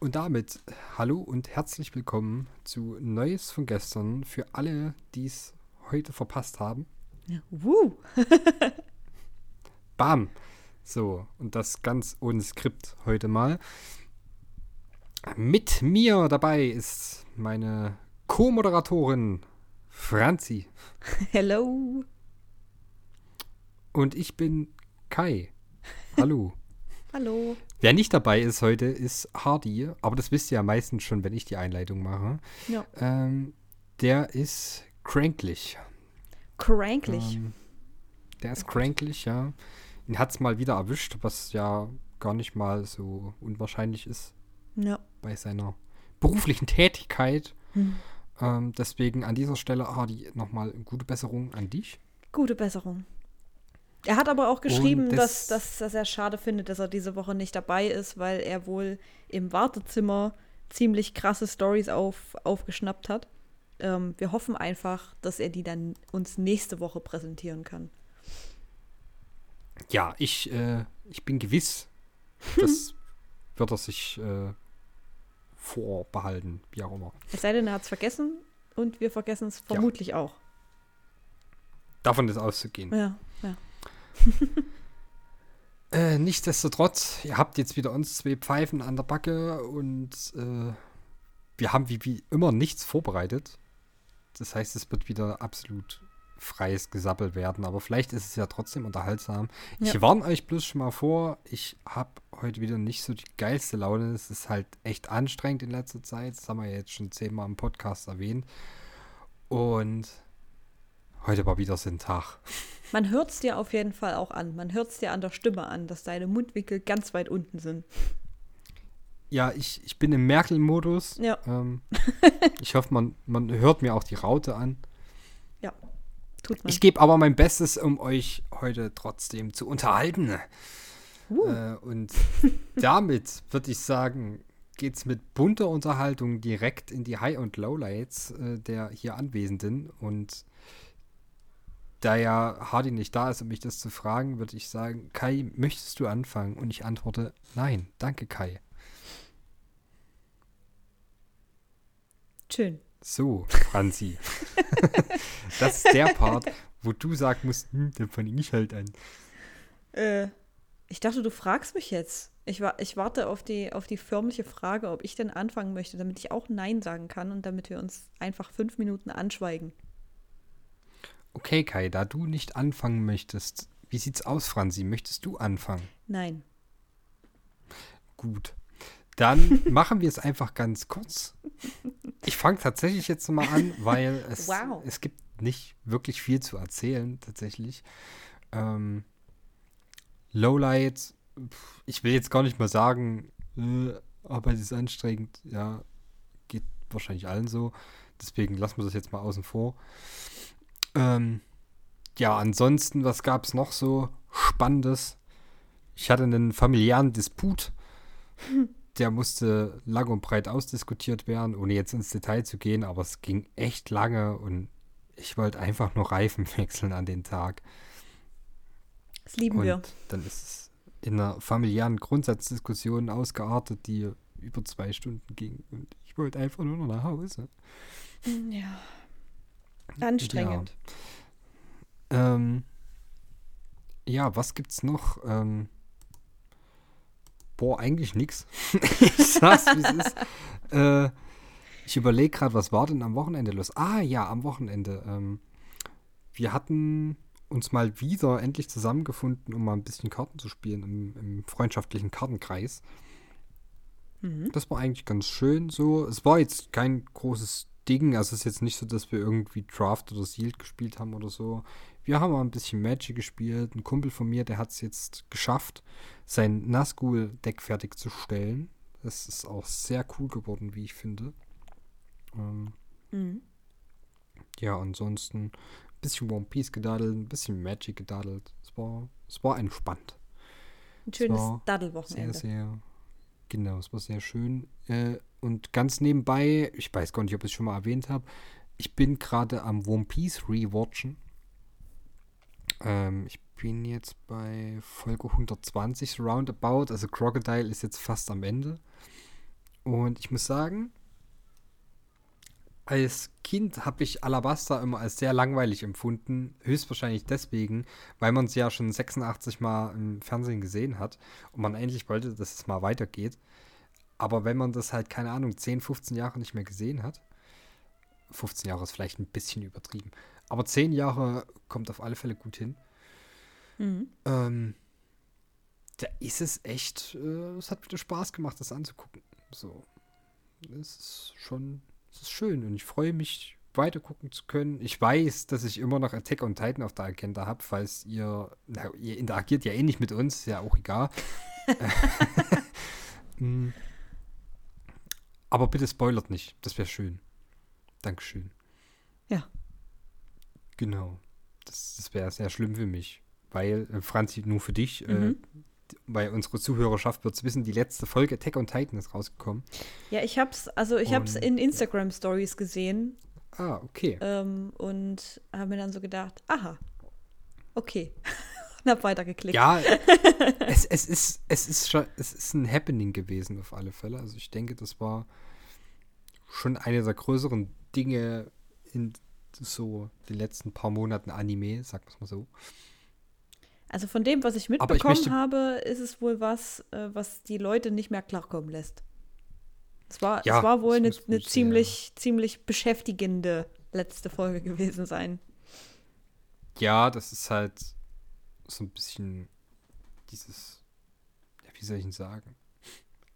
Und damit hallo und herzlich willkommen zu Neues von gestern für alle, die es heute verpasst haben. Ja, wuh. Bam! So, und das ganz ohne Skript heute mal. Mit mir dabei ist meine Co-Moderatorin Franzi. Hello. Und ich bin Kai. Hallo. Hallo. Wer nicht dabei ist heute, ist Hardy. Aber das wisst ihr ja meistens schon, wenn ich die Einleitung mache. Ja. Ähm, der ist cranklich. Cranklich. Ähm, der ist cranklich, ja. Ihn hat es mal wieder erwischt, was ja gar nicht mal so unwahrscheinlich ist ja. bei seiner beruflichen Tätigkeit. Hm. Ähm, deswegen an dieser Stelle, Hardy, nochmal gute Besserung an dich. Gute Besserung. Er hat aber auch geschrieben, das- dass, dass, dass er schade findet, dass er diese Woche nicht dabei ist, weil er wohl im Wartezimmer ziemlich krasse Stories auf, aufgeschnappt hat. Ähm, wir hoffen einfach, dass er die dann uns nächste Woche präsentieren kann. Ja, ich, äh, ich bin gewiss, das wird er sich äh, vorbehalten, wie auch immer. Es sei denn, er hat es vergessen und wir vergessen es vermutlich auch. Davon ist auszugehen. Ja, ja. Äh, nichtsdestotrotz, ihr habt jetzt wieder uns zwei Pfeifen an der Backe und äh, wir haben wie, wie immer nichts vorbereitet. Das heißt, es wird wieder absolut freies Gesappel werden, aber vielleicht ist es ja trotzdem unterhaltsam. Ich Ja. warne euch bloß schon mal vor, ich habe heute wieder nicht so die geilste Laune. Es ist halt echt anstrengend in letzter Zeit. Das haben wir ja jetzt schon zehnmal im Podcast erwähnt. Und heute war wieder so ein Tag. Man hört es dir auf jeden Fall auch an. Man hört es dir an der Stimme an, dass deine Mundwinkel ganz weit unten sind. Ja, ich, ich bin im Merkel-Modus. Ja. Ähm, ich hoffe, man, man hört mir auch die Raute an. Ja, tut man. Ich gebe aber mein Bestes, um euch heute trotzdem zu unterhalten. Uh. Äh, und damit würde ich sagen, geht es mit bunter Unterhaltung direkt in die High- und Lowlights äh, der hier Anwesenden. Und da ja Hardy nicht da ist, um mich das zu fragen, würde ich sagen, Kai, möchtest du anfangen? Und ich antworte, nein, danke Kai. Schön. So, Franzi. das ist der Part, wo du sagen musst, hm, dann fange ich halt an. Äh, ich dachte, du fragst mich jetzt. Ich, wa ich warte auf die, auf die förmliche Frage, ob ich denn anfangen möchte, damit ich auch Nein sagen kann und damit wir uns einfach fünf Minuten anschweigen. Okay, Kai, da du nicht anfangen möchtest, wie sieht's aus, Franzi? Möchtest du anfangen? Nein. Gut. Dann machen wir es einfach ganz kurz. Ich fange tatsächlich jetzt mal an, weil es, Wow. es gibt nicht wirklich viel zu erzählen, tatsächlich. Ähm, Lowlight, ich will jetzt gar nicht mal sagen, äh, Arbeit ist anstrengend. Ja, geht wahrscheinlich allen so. Deswegen lassen wir das jetzt mal außen vor. Ähm, ja, ansonsten, was gab es noch so Spannendes? Ich hatte einen familiären Disput. Der musste lang und breit ausdiskutiert werden, ohne jetzt ins Detail zu gehen, aber es ging echt lange und ich wollte einfach nur Reifen wechseln an den Tag. Das lieben Und wir. dann ist es in einer familiären Grundsatzdiskussion ausgeartet, die über zwei Stunden ging. Und ich wollte einfach nur noch nach Hause. Ja. Anstrengend. Ja, ähm, ja was gibt's noch? Ähm, boah, eigentlich nix. ich sag's, wie es ist. Äh, ich überlege gerade, was war denn am Wochenende los? Ah, ja, am Wochenende. Ähm, wir hatten uns mal wieder endlich zusammengefunden, um mal ein bisschen Karten zu spielen im, im freundschaftlichen Kartenkreis. Mhm. Das war eigentlich ganz schön so. Es war jetzt kein großes Ding. Also es ist jetzt nicht so, dass wir irgendwie Draft oder Sealed gespielt haben oder so. Wir haben mal ein bisschen Magic gespielt. Ein Kumpel von mir, der hat es jetzt geschafft, sein Nazgul-Deck fertigzustellen. Das ist auch sehr cool geworden, wie ich finde. Ähm, Mhm. ja, ansonsten ein bisschen One Piece gedaddelt, ein bisschen Magic gedaddelt. Es war, es war entspannt. Ein schönes war Sehr, Daddelwochenende. sehr. Genau, es war sehr schön. Äh, und ganz nebenbei, ich weiß gar nicht, ob ich es schon mal erwähnt habe, ich bin gerade am One Piece rewatchen. Ähm, ich bin jetzt bei Folge 120 roundabout. Also Crocodile ist jetzt fast am Ende. Und ich muss sagen, als Kind habe ich Alabaster immer als sehr langweilig empfunden. Höchstwahrscheinlich deswegen, weil man es ja schon 86 Mal im Fernsehen gesehen hat und man endlich wollte, dass es mal weitergeht. Aber wenn man das halt, keine Ahnung, 10, 15 Jahre nicht mehr gesehen hat, 15 Jahre ist vielleicht ein bisschen übertrieben, aber 10 Jahre kommt auf alle Fälle gut hin. Mhm. Ähm, da ist es echt, äh, es hat wieder Spaß gemacht, das anzugucken. So, es ist schon, es ist schön und ich freue mich, weiter gucken zu können. Ich weiß, dass ich immer noch Attack on Titan auf der Agenda habe, falls ihr, na, ihr interagiert ja eh nicht mit uns, ist ja auch egal. Mm. Aber bitte spoilert nicht, das wäre schön. Dankeschön. Ja. Genau. Das, das wäre sehr schlimm für mich. Weil, äh, Franzi, nur für dich, äh, Weil unsere Zuhörerschaft wird es wissen, die letzte Folge Attack on Titan ist rausgekommen. Ja, ich hab's, also ich hab's Und- in Instagram Stories gesehen Ah, okay. ähm, und habe mir dann so gedacht, aha, okay. und hab weitergeklickt. Ja, es, es, ist, es, ist schon, es ist ein Happening gewesen auf alle Fälle. Also ich denke, das war schon eine der größeren Dinge in so den letzten paar Monaten Anime, sagen wir es mal so. Also von dem, was ich ich mitbekommen möchte- habe, ist es wohl was, äh, was die Leute nicht mehr klarkommen lässt. Es war, Ja, es war wohl eine, wohl eine sehr- ziemlich, ziemlich beschäftigende letzte Folge gewesen sein. Ja, das ist halt so ein bisschen dieses, ja, wie soll ich denn sagen?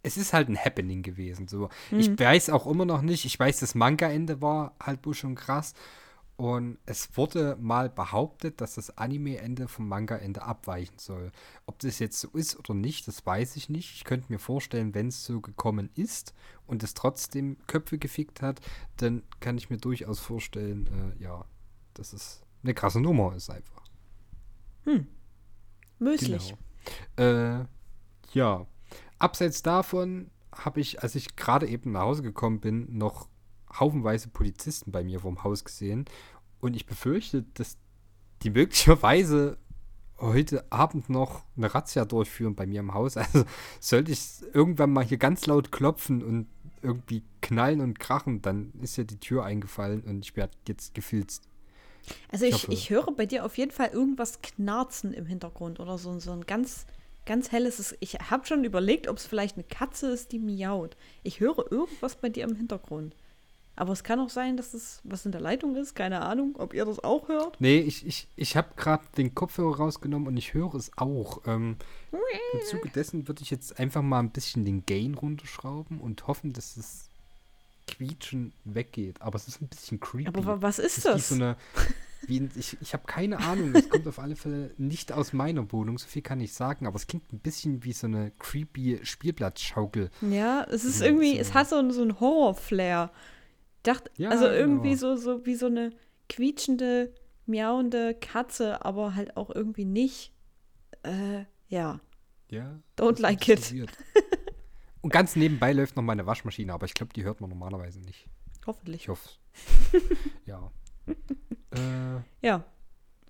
Es ist halt ein Happening gewesen. So. Ich Mhm. weiß auch immer noch nicht, ich weiß, das Manga-Ende war halt wohl schon krass. Und es wurde mal behauptet, dass das Anime-Ende vom Manga-Ende abweichen soll. Ob das jetzt so ist oder nicht, das weiß ich nicht. Ich könnte mir vorstellen, wenn es so gekommen ist und es trotzdem Köpfe gefickt hat, dann kann ich mir durchaus vorstellen, äh, ja, dass es eine krasse Nummer ist einfach. Möglich. Genau. Äh, ja. Abseits davon habe ich, als ich gerade eben nach Hause gekommen bin, noch haufenweise Polizisten bei mir vorm Haus gesehen. Und ich befürchte, dass die möglicherweise heute Abend noch eine Razzia durchführen bei mir im Haus. Also sollte ich irgendwann mal hier ganz laut klopfen und irgendwie knallen und krachen, dann ist ja die Tür eingefallen und ich werde jetzt gefilzt. Also Ich ich, ich höre bei dir auf jeden Fall irgendwas knarzen im Hintergrund oder so, so ein ganz, ganz helles. Ich habe schon überlegt, ob es vielleicht eine Katze ist, die miaut. Ich höre irgendwas bei dir im Hintergrund. Aber es kann auch sein, dass es was in der Leitung ist. Keine Ahnung, ob ihr das auch hört. Nee, ich, ich, ich habe gerade den Kopfhörer rausgenommen und ich höre es auch. Ähm, Im Zuge dessen würde ich jetzt einfach mal ein bisschen den Gain runterschrauben und hoffen, dass das Quietschen weggeht. Aber es ist ein bisschen creepy. Aber wa- was ist wie das? so eine, wie ich ich habe keine Ahnung. Es kommt auf alle Fälle nicht aus meiner Wohnung, so viel kann ich sagen. Aber es klingt ein bisschen wie so eine creepy Spielplatzschaukel. Ja, es ist Ja, irgendwie, so. es hat so, einen- so einen Horror-Flair. Dacht, Ja, also irgendwie genau. so, so wie so eine quietschende, miauende Katze, aber halt auch irgendwie nicht. Äh, ja. Ja. Don't like it. Und ganz nebenbei läuft noch meine Waschmaschine, aber ich glaube, die hört man normalerweise nicht. Hoffentlich. Ich hoffe Ja. äh, Ja.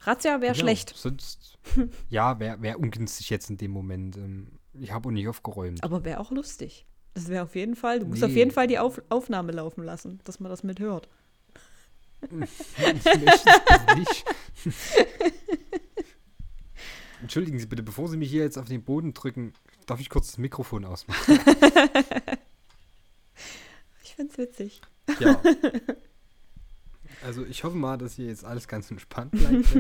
Razzia wäre ja, schlecht. Sonst, ja, wäre wär ungünstig jetzt in dem Moment. Ähm, ich habe auch nicht aufgeräumt. Aber wäre auch lustig. Das wäre auf jeden Fall, du musst Nee. auf jeden Fall die auf Aufnahme laufen lassen, dass man das mithört. ich möchte es nicht. Entschuldigen Sie bitte, bevor Sie mich hier jetzt auf den Boden drücken, darf ich kurz das Mikrofon ausmachen? Ich find's witzig. Ja. Also ich hoffe mal, dass hier jetzt alles ganz entspannt bleibt.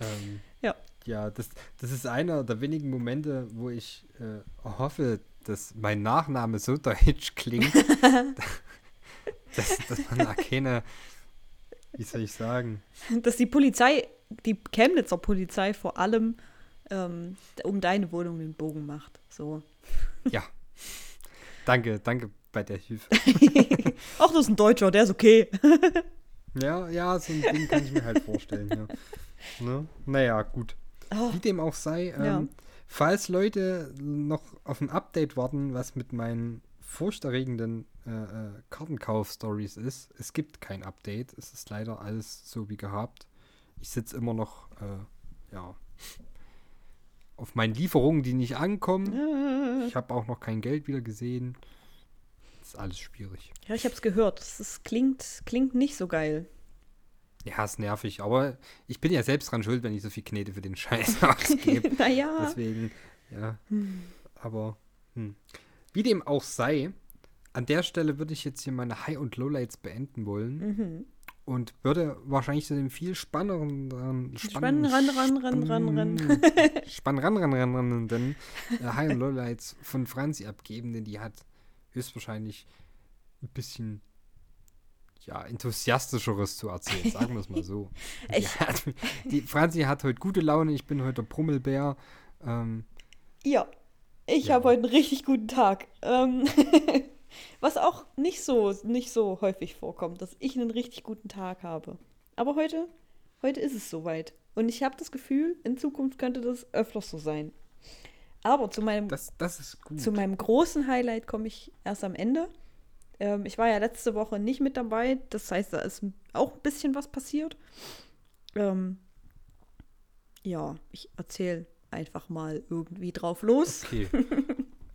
ähm, Ja. Ja, das, das ist einer der wenigen Momente, wo ich äh, hoffe, dass mein Nachname so deutsch klingt, dass, dass man da keine, wie soll ich sagen, Dass die Polizei, die Chemnitzer Polizei vor allem ähm, um deine Wohnung den Bogen macht. So. ja. Danke, danke bei der Hilfe. Ach, das ist ein Deutscher, der ist okay. Ja, ja, so ein Ding kann ich mir halt vorstellen, ja. Ne? Naja, gut. Oh, Wie dem auch sei, ähm, Ja. falls Leute noch auf ein Update warten, was mit meinen furchterregenden äh, äh, Kartenkauf-Stories ist, es gibt kein Update. Es ist leider alles so wie gehabt. Ich sitze immer noch, äh, ja, auf meinen Lieferungen, die nicht ankommen. Ich habe auch noch kein Geld wieder gesehen. ist alles schwierig. Ja, ich habe es gehört. Es klingt, klingt nicht so geil. Ja, ist nervig, aber ich bin ja selbst dran schuld, wenn ich so viel Knete für den Scheiß ausgebe. naja. Deswegen, ja. Aber, hm. wie dem auch sei, an der Stelle würde ich jetzt hier meine High- und Lowlights beenden wollen. Mhm. Und würde wahrscheinlich zu dem viel spannenderen, Spannen, ran, ran, ran, ran, ran. Spann ran, ran, ran, ran, denn äh, High- und Lowlights von Franzi abgeben, denn die hat höchstwahrscheinlich ein bisschen ja, enthusiastischeres zu erzählen, sagen wir es mal so. Die, hat, die Franzi hat heute gute Laune, ich bin heute der Pummelbär. Ähm, Ja, ich Ja. habe heute einen richtig guten Tag. Ähm, was auch nicht so, nicht so häufig vorkommt, dass ich einen richtig guten Tag habe. Aber heute, heute ist es soweit. Und ich habe das Gefühl, in Zukunft könnte das öfters so sein. Aber zu meinem, das, das zu meinem großen Highlight komme ich erst am Ende. Ähm, ich war ja letzte Woche nicht mit dabei. Das heißt, da ist auch ein bisschen was passiert. Ähm, ja, ich erzähle einfach mal irgendwie drauf los. Okay.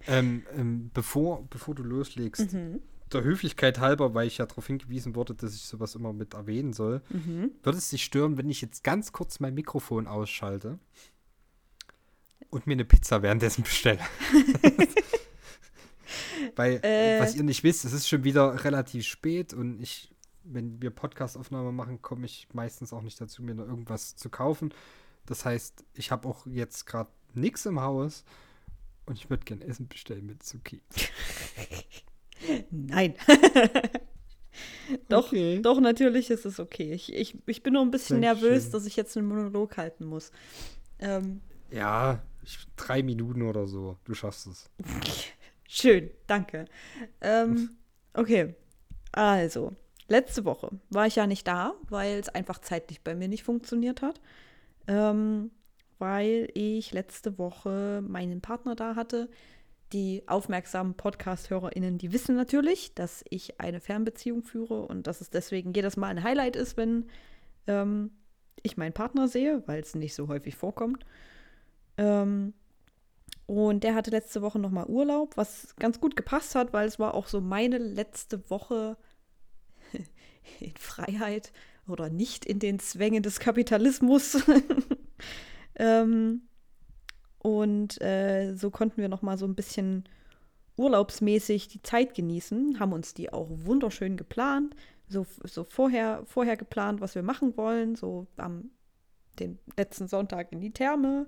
ähm, ähm, bevor, bevor du loslegst, Mhm. der Höflichkeit halber, weil ich ja darauf hingewiesen wurde, dass ich sowas immer mit erwähnen soll, Mhm. würde es dich stören, wenn ich jetzt ganz kurz mein Mikrofon ausschalte und mir eine Pizza währenddessen bestelle? weil, Äh. was ihr nicht wisst, es ist schon wieder relativ spät und ich, wenn wir Podcastaufnahme machen, komme ich meistens auch nicht dazu, mir noch irgendwas zu kaufen. Das heißt, ich habe auch jetzt gerade nichts im Haus und ich würde gern Essen bestellen mit Zuki. Nein. doch, Okay. doch, natürlich ist es okay. Ich, ich, ich bin nur ein bisschen Sehr nervös, schön. dass ich jetzt einen Monolog halten muss. Ähm, Ja, ich, drei Minuten oder so. Du schaffst es. schön, danke. Ähm, okay, also, letzte Woche war ich ja nicht da, weil es einfach zeitlich bei mir nicht funktioniert hat. Ähm, weil ich letzte Woche meinen Partner da hatte. Die aufmerksamen Podcast-HörerInnen, die wissen natürlich, dass ich eine Fernbeziehung führe und dass es deswegen jedes Mal ein Highlight ist, wenn ähm, ich meinen Partner sehe, weil es nicht so häufig vorkommt. Ähm, und der hatte letzte Woche nochmal Urlaub, was ganz gut gepasst hat, weil es war auch so meine letzte Woche in Freiheit oder nicht in den Zwängen des Kapitalismus. ähm, und äh, so konnten wir nochmal so ein bisschen urlaubsmäßig die Zeit genießen, haben uns die auch wunderschön geplant, so, so vorher, vorher geplant, was wir machen wollen, so am den letzten Sonntag in die Therme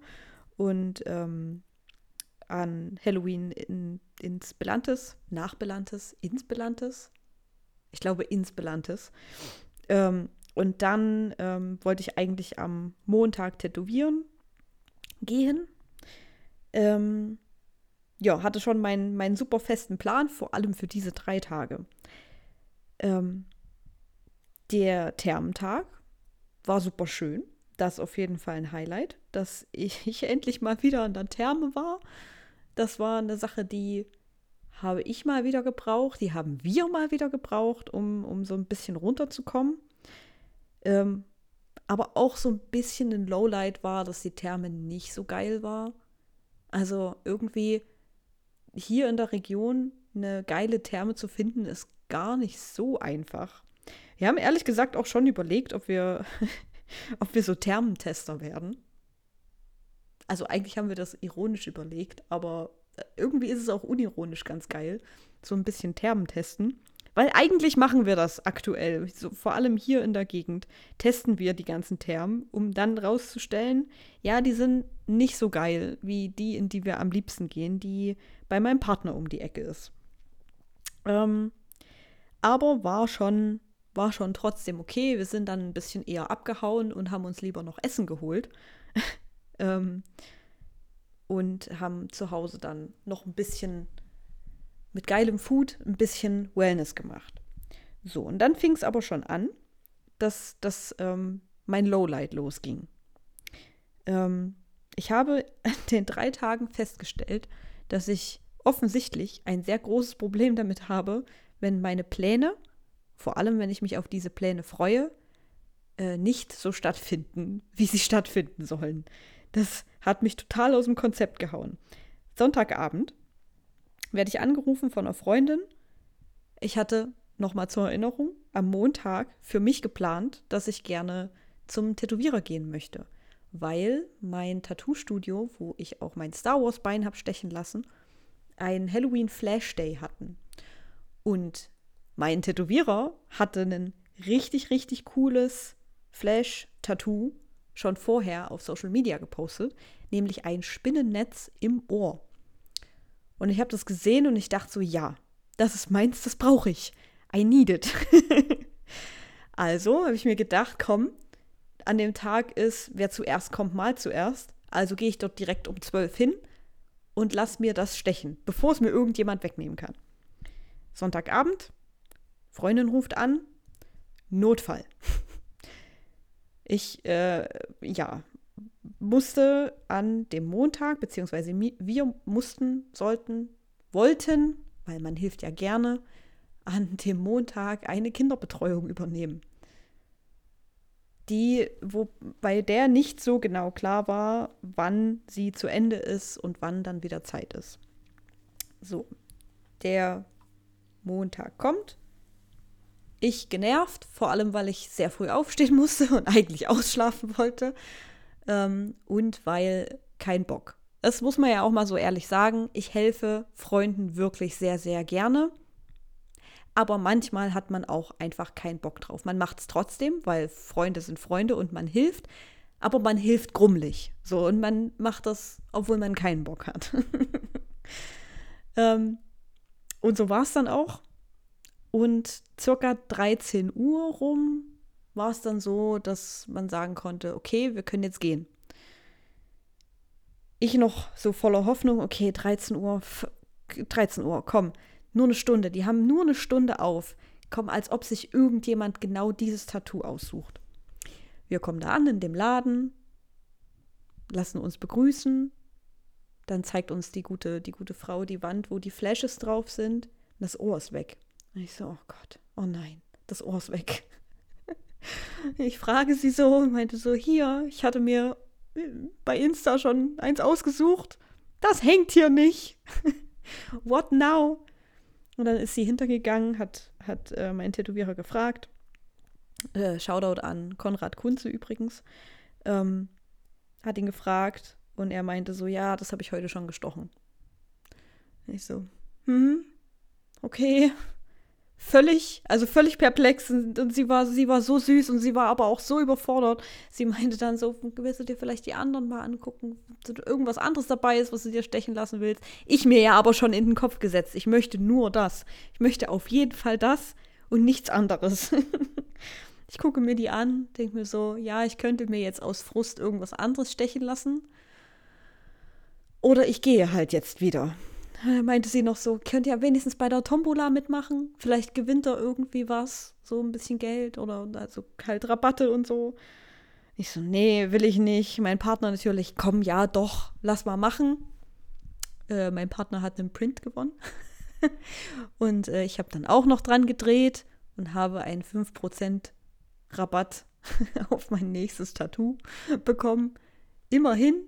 und ähm, an Halloween in, ins Belantes, nach Belantes, ins Belantes. Ich glaube, ins Belantes. Ähm, und dann ähm, wollte ich eigentlich am Montag tätowieren gehen. Ähm, ja, hatte schon meinen, meinen super festen Plan, vor allem für diese drei Tage. Ähm, der Thermentag war super schön. Das ist auf jeden Fall ein Highlight, dass ich, ich endlich mal wieder an der Therme war. Das war eine Sache, die habe ich mal wieder gebraucht, die haben wir mal wieder gebraucht, um, um so ein bisschen runterzukommen. Ähm, aber auch so ein bisschen ein Lowlight war, dass die Therme nicht so geil war. Also irgendwie hier in der Region eine geile Therme zu finden, ist gar nicht so einfach. Wir haben ehrlich gesagt auch schon überlegt, ob wir, ob wir so Thermentester werden. Also eigentlich haben wir das ironisch überlegt, aber irgendwie ist es auch unironisch ganz geil. So ein bisschen Thermen testen. Weil eigentlich machen wir das aktuell. So, vor allem hier in der Gegend testen wir die ganzen Thermen, um dann rauszustellen, ja, die sind nicht so geil wie die, in die wir am liebsten gehen, die bei meinem Partner um die Ecke ist. Ähm, aber war schon, war schon trotzdem okay. Wir sind dann ein bisschen eher abgehauen und haben uns lieber noch Essen geholt. ähm, und haben zu Hause dann noch ein bisschen mit geilem Food ein bisschen Wellness gemacht. So, und dann fing es aber schon an, dass, dass ähm, mein Lowlight losging. Ähm, ich habe an den drei Tagen festgestellt, dass ich offensichtlich ein sehr großes Problem damit habe, wenn meine Pläne, vor allem wenn ich mich auf diese Pläne freue, äh, nicht so stattfinden, wie sie stattfinden sollen. Das hat mich total aus dem Konzept gehauen. Sonntagabend werde ich angerufen von einer Freundin. Ich hatte nochmal zur Erinnerung am Montag für mich geplant, dass ich gerne zum Tätowierer gehen möchte, weil mein Tattoo-Studio, wo ich auch mein Star Wars Bein habe stechen lassen, einen Halloween Flash Day hatten. Und mein Tätowierer hatte ein richtig, richtig cooles Flash-Tattoo schon vorher auf Social Media gepostet, nämlich ein Spinnennetz im Ohr. Und ich habe das gesehen und ich dachte so, ja, das ist meins, das brauche ich. I need it. also habe ich mir gedacht, komm, an dem Tag ist, wer zuerst kommt, mal zuerst. Also gehe ich dort direkt um 12 hin und lass mir das stechen, bevor es mir irgendjemand wegnehmen kann. Sonntagabend, Freundin ruft an, Notfall. Ich, äh, ja, musste an dem Montag, beziehungsweise wir mussten, sollten, wollten, weil man hilft ja gerne, an dem Montag eine Kinderbetreuung übernehmen. Die, wo bei der nicht so genau klar war, wann sie zu Ende ist und wann dann wieder Zeit ist. So, der Montag kommt. Ich genervt, vor allem weil ich sehr früh aufstehen musste und eigentlich ausschlafen wollte. Ähm, und weil kein Bock. Das muss man ja auch mal so ehrlich sagen. Ich helfe Freunden wirklich sehr, sehr gerne. Aber manchmal hat man auch einfach keinen Bock drauf. Man macht es trotzdem, weil Freunde sind Freunde und man hilft. Aber man hilft grummelig. So, und man macht das, obwohl man keinen Bock hat. ähm, und so war es dann auch. Und circa 13 Uhr rum war es dann so, dass man sagen konnte, okay, wir können jetzt gehen. Ich noch so voller Hoffnung, okay, 13 Uhr, 13 Uhr, komm, nur eine Stunde. Die haben nur eine Stunde auf. Komm, als ob sich irgendjemand genau dieses Tattoo aussucht. Wir kommen da an in dem Laden, lassen uns begrüßen. Dann zeigt uns die gute, die gute Frau die Wand, wo die Flashes drauf sind. Das Ohr ist weg. Und ich so, oh Gott, oh nein, das Ohr ist weg. Ich frage sie so und meinte so, hier, ich hatte mir bei Insta schon eins ausgesucht. Das hängt hier nicht. What now? Und dann ist sie hintergegangen, hat, hat äh, mein Tätowierer gefragt. Äh, Shoutout an Konrad Kunze übrigens. Ähm, hat ihn gefragt und er meinte so, ja, das habe ich heute schon gestochen. ich so, hm, okay, völlig, also völlig perplex und, und, sie war, sie war so süß und sie war aber auch so überfordert. Sie meinte dann so, willst du dir vielleicht die anderen mal angucken, ob irgendwas anderes dabei ist, was du dir stechen lassen willst. Ich mir ja aber schon in den Kopf gesetzt, ich möchte nur das. Ich möchte auf jeden Fall das und nichts anderes. ich gucke mir die an, denke mir so, ja, ich könnte mir jetzt aus Frust irgendwas anderes stechen lassen. Oder ich gehe halt jetzt wieder meinte sie noch so, könnt ihr wenigstens bei der Tombola mitmachen? Vielleicht gewinnt er irgendwie was, so ein bisschen Geld oder also halt Rabatte und so. Ich so, nee, will ich nicht. Mein Partner natürlich, komm, ja, doch, lass mal machen. Äh, mein Partner hat einen Print gewonnen. und äh, ich habe dann auch noch dran gedreht und habe einen 5% Rabatt auf mein nächstes Tattoo bekommen. Immerhin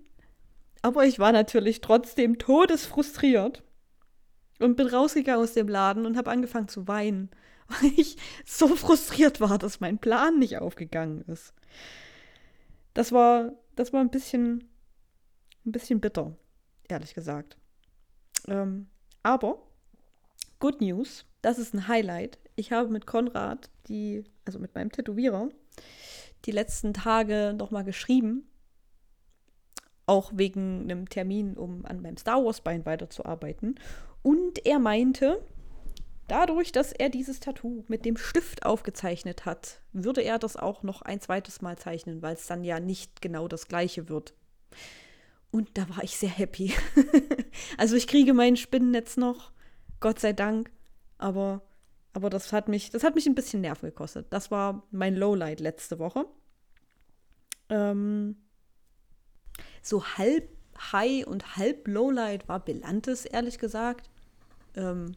aber ich war natürlich trotzdem todesfrustriert und bin rausgegangen aus dem Laden und habe angefangen zu weinen, weil ich so frustriert war, dass mein Plan nicht aufgegangen ist. Das war, das war ein bisschen, ein bisschen bitter, ehrlich gesagt. Ähm, aber Good News, das ist ein Highlight. Ich habe mit Konrad, die, also mit meinem Tätowierer, die letzten Tage nochmal geschrieben auch wegen einem Termin, um an meinem Star Wars Bein weiterzuarbeiten. Und er meinte, dadurch, dass er dieses Tattoo mit dem Stift aufgezeichnet hat, würde er das auch noch ein zweites Mal zeichnen, weil es dann ja nicht genau das gleiche wird. Und da war ich sehr happy. also ich kriege mein Spinnennetz noch, Gott sei Dank, aber aber das hat mich das hat mich ein bisschen Nerven gekostet. Das war mein Lowlight letzte Woche. Ähm, so halb High und halb Lowlight war Belantes, ehrlich gesagt. Ähm,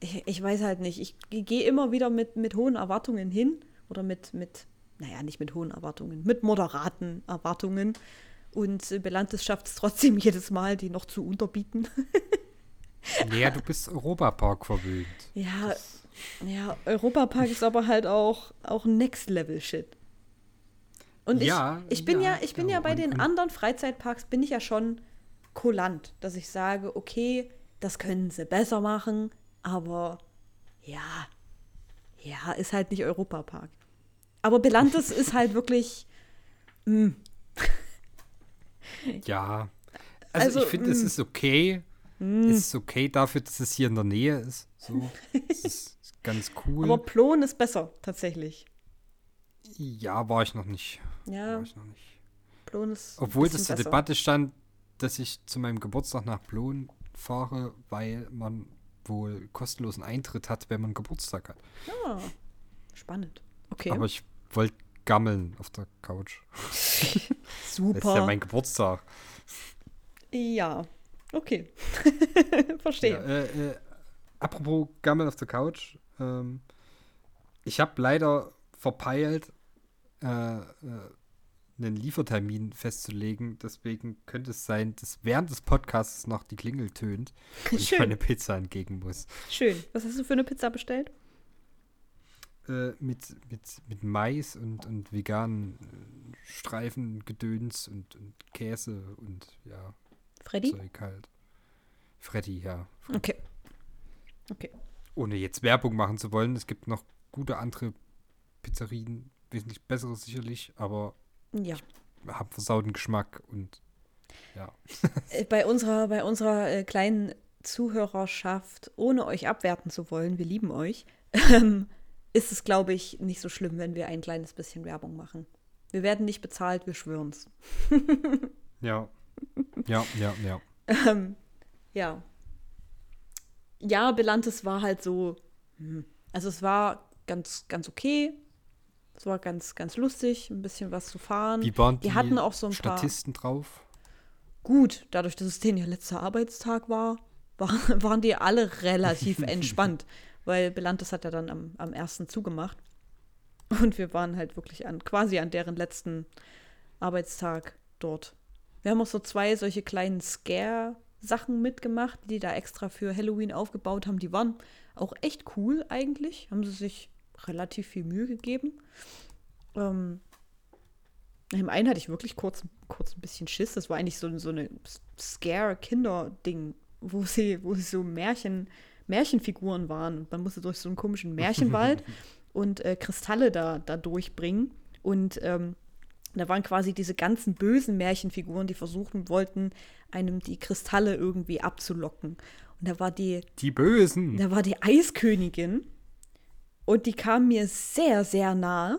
ich, ich, weiß halt nicht. Ich gehe immer wieder mit, mit hohen Erwartungen hin. Oder mit, mit, naja, nicht mit hohen Erwartungen, mit moderaten Erwartungen. Und äh, Belantes schafft es trotzdem jedes Mal, die noch zu unterbieten. Ja, du bist Europapark verwöhnt. Ja, ja, Europapark ist aber halt auch, auch Next-Level-Shit. Und Ja, ich, ich bin ja, ja, ich bin ja, ja bei den anderen Freizeitparks bin ich ja schon kulant, dass ich sage, okay, das können sie besser machen, aber ja, ja, ist halt nicht Europapark. Aber Belantes ist halt wirklich, Ja. Also, Also, ich finde, es mm. ist okay. Es ist okay dafür, dass es hier in der Nähe ist. So. Es ist ganz cool. aber Plon ist besser, tatsächlich. Ja, war ich noch nicht. Ja, War ich noch nicht. Plon ist. Obwohl das zur. Debatte stand, dass ich zu meinem Geburtstag nach Plon fahre, weil man wohl kostenlosen Eintritt hat, wenn man Geburtstag hat. Ah, spannend. Okay, Aber ich wollte gammeln auf der Couch. Das ist super. ja mein Geburtstag. Ja, okay. Verstehe. Ja, äh, äh, apropos Gammel auf der Couch. Ähm, ich habe leider verpeilt, äh, äh, einen Liefertermin festzulegen. Deswegen könnte es sein, dass während des Podcasts noch die Klingel tönt und ich meine Pizza entgegen muss. Schön. Was hast du für eine Pizza bestellt? Äh, mit, mit, mit Mais und, und veganen äh, Streifen, Gedöns und, und Käse und ja, Freddy? Zeug halt. Freddy, ja. Okay. Okay. ohne jetzt Werbung machen zu wollen, es gibt noch gute andere Pizzerien, wesentlich bessere sicherlich, aber Ja. haben versauten Geschmack und ja. Äh, Bei unserer, bei unserer äh, kleinen Zuhörerschaft, ohne euch abwerten zu wollen, wir lieben euch, ähm, ist es, glaube ich, nicht so schlimm, wenn wir ein kleines bisschen Werbung machen. Wir werden nicht bezahlt, wir schwören's. Ja. Ja, ja, ja. Ähm, ja. Ja, Belantes war halt so, hm. also es war ganz, ganz okay. Es war ganz, ganz lustig, ein bisschen was zu fahren. Wie waren die die hatten auch so ein paar. Statisten drauf? Gut, dadurch, dass es denen ihr letzter Arbeitstag war, waren, waren die alle relativ entspannt, weil Belantes hat ja dann am, am ersten zugemacht. Und wir waren halt wirklich an, quasi an deren letzten Arbeitstag dort. Wir haben auch so zwei solche kleinen Scare-Sachen mitgemacht, die da extra für Halloween aufgebaut haben. Die waren auch echt cool eigentlich. Haben sie sich relativ viel Mühe gegeben. Ähm, im einen hatte ich wirklich kurz, kurz ein bisschen Schiss. Das war eigentlich so, so eine Scare-Kinder-Ding, wo sie, wo sie so Märchen, Märchenfiguren waren. Man musste durch so einen komischen Märchenwald und äh, Kristalle da, da durchbringen. Und ähm, da waren quasi diese ganzen bösen Märchenfiguren, die versuchen wollten, einem die Kristalle irgendwie abzulocken. Und da war die, Die Bösen. da war die Eiskönigin und die kam mir sehr, sehr nah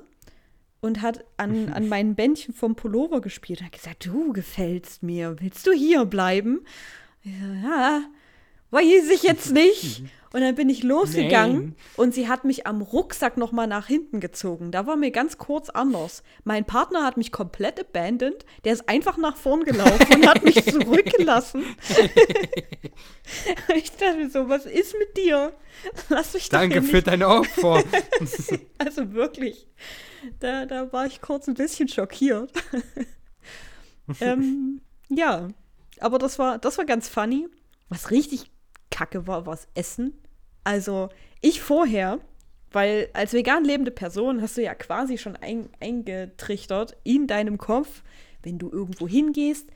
und hat an, an meinen Bändchen vom Pullover gespielt und hat gesagt, du gefällst mir, willst du hier bleiben? Ich so, ja, weiß ich jetzt nicht. Und dann bin ich losgegangen Nein. und sie hat mich am Rucksack noch mal nach hinten gezogen. Da war mir ganz kurz anders. Mein Partner hat mich komplett abandoned. Der ist einfach nach vorn gelaufen und hat mich zurückgelassen. ich dachte mir so, was ist mit dir? Lass mich Danke für nicht. dein Opfer. Also wirklich. Da, da war ich kurz ein bisschen schockiert. ähm, ja, aber das war, das war ganz funny. Was richtig kacke war, war das Essen. Also ich vorher, weil als vegan lebende Person hast du ja quasi schon ein, eingetrichtert in deinem Kopf, wenn du irgendwo hingehst,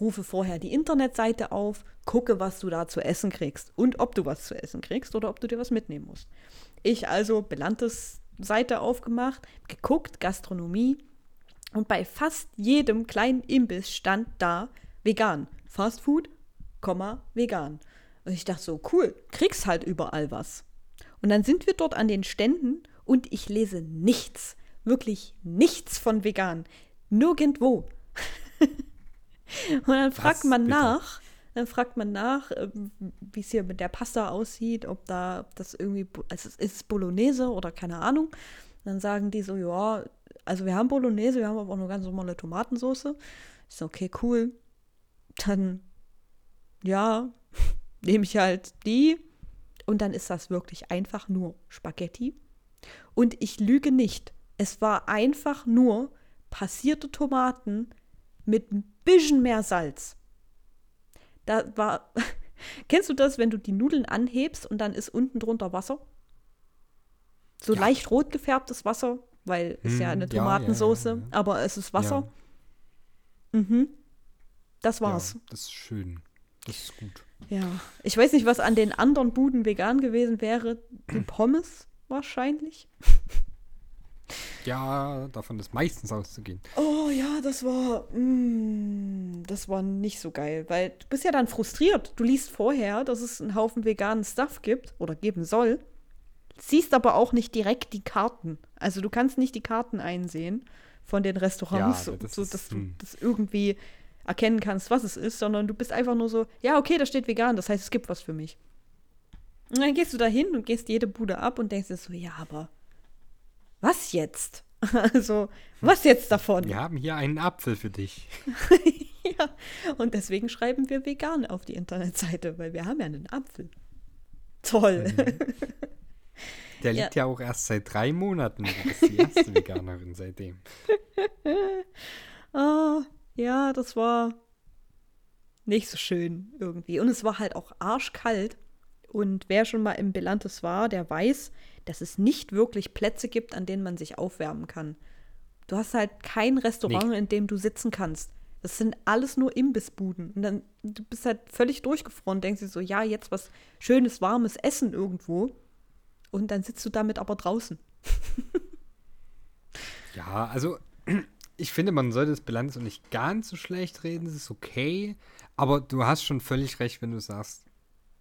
rufe vorher die Internetseite auf, gucke, was du da zu essen kriegst und ob du was zu essen kriegst oder ob du dir was mitnehmen musst. Ich also Belantes Seite aufgemacht, geguckt, Gastronomie und bei fast jedem kleinen Imbiss stand da vegan. Fast Food, Komma, vegan. Und ich dachte so, cool, kriegst halt überall was. Und dann sind wir dort an den Ständen und ich lese nichts, wirklich nichts von vegan. Nirgendwo. und dann fragt man bitte. nach, dann fragt man nach, ähm, wie es hier mit der Pasta aussieht, ob da ob das irgendwie, also ist es Bolognese oder keine Ahnung. Dann sagen die so, ja, also wir haben Bolognese, wir haben aber auch eine ganz normale Tomatensauce. Ich so, okay, cool. Dann, ja, nehme ich halt die. Und dann ist das wirklich einfach nur Spaghetti. Und ich lüge nicht. Es war einfach nur passierte Tomaten mit ein bisschen mehr Salz. Da war. Kennst du das, wenn du die Nudeln anhebst und dann ist unten drunter Wasser? So Ja. leicht rot gefärbtes Wasser, weil es ja Hm, eine ja, ja, Tomatensauce, ja, ja. aber es ist Wasser. Mhm. Das war's. Das ist schön. Das ist gut. Ja. Ich weiß nicht, was an den anderen Buden vegan gewesen wäre. Die Pommes wahrscheinlich. Ja, davon ist meistens auszugehen. Oh ja, das war. Mm, das war nicht so geil, weil du bist ja dann frustriert. Du liest vorher, dass es einen Haufen veganen Stuff gibt oder geben soll, siehst aber auch nicht direkt die Karten. Also du kannst nicht die Karten einsehen von den Restaurants, Ja, so, das so ist- dass du hm. das irgendwie erkennen kannst, was es ist, sondern du bist einfach nur so, ja, okay, da steht vegan, das heißt, es gibt was für mich. Und dann gehst du da hin und gehst jede Bude ab und denkst dir so, ja, aber was jetzt? Also, was jetzt davon? Wir haben hier einen Apfel für dich. Ja, und deswegen schreiben wir vegan auf die Internetseite, weil wir haben ja einen Apfel. Toll. Der Ja. liegt ja auch erst seit drei Monaten. Du bist die erste Veganerin seitdem. Ah, ja, das war nicht so schön irgendwie. Und es war halt auch arschkalt. Und wer schon mal im Belantes war, der weiß, dass es nicht wirklich Plätze gibt, an denen man sich aufwärmen kann. Du hast halt kein Restaurant, in dem du sitzen kannst. Das sind alles nur Imbissbuden. Und dann, du bist halt völlig durchgefroren, denkst dir so, ja, jetzt was schönes, warmes Essen irgendwo. Und dann sitzt du damit aber draußen. Ja, also ich finde, man sollte das Bilanz auch nicht ganz so schlecht reden. Es ist okay. Aber du hast schon völlig recht, wenn du sagst,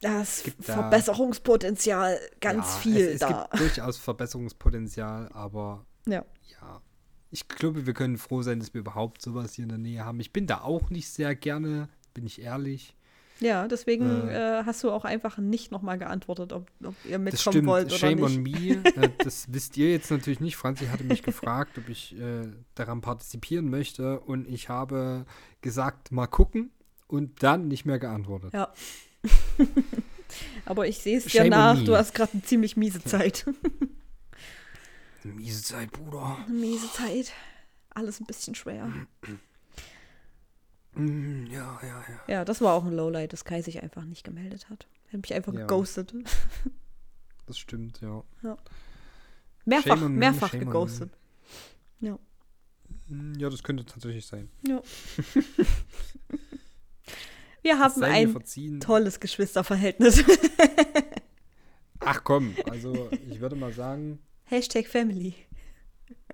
Das Verbesserungspotenzial ganz ja, viel es, es da. gibt durchaus Verbesserungspotenzial, aber Ja. ja. Ich glaube, wir können froh sein, dass wir überhaupt sowas hier in der Nähe haben. Ich bin da auch nicht sehr gerne, bin ich ehrlich. Ja, deswegen Äh, hast du auch einfach nicht nochmal geantwortet, ob, ob ihr mitkommen stimmt, wollt oder shame nicht. on me. Äh, das wisst ihr jetzt natürlich nicht. Franzi hatte mich gefragt, ob ich äh, daran partizipieren möchte. Und ich habe gesagt, mal gucken. Und dann nicht mehr geantwortet. Ja. Aber ich sehe es dir Shame nach, du hast gerade eine ziemlich miese Zeit. Miese Zeit, Bruder. Eine miese Zeit. Alles ein bisschen schwer. Mm, ja, ja, ja. Ja, das war auch ein Lowlight, dass Kai sich einfach nicht gemeldet hat. Er hat mich einfach Ja. geghostet. Das stimmt, ja. Mehrfach, Shame me, mehrfach shame on me. geghostet. Mm, Ja, das könnte tatsächlich sein. Ja. Wir haben ein verziehen. tolles Geschwisterverhältnis. Ach komm, also ich würde mal sagen, Hashtag Family.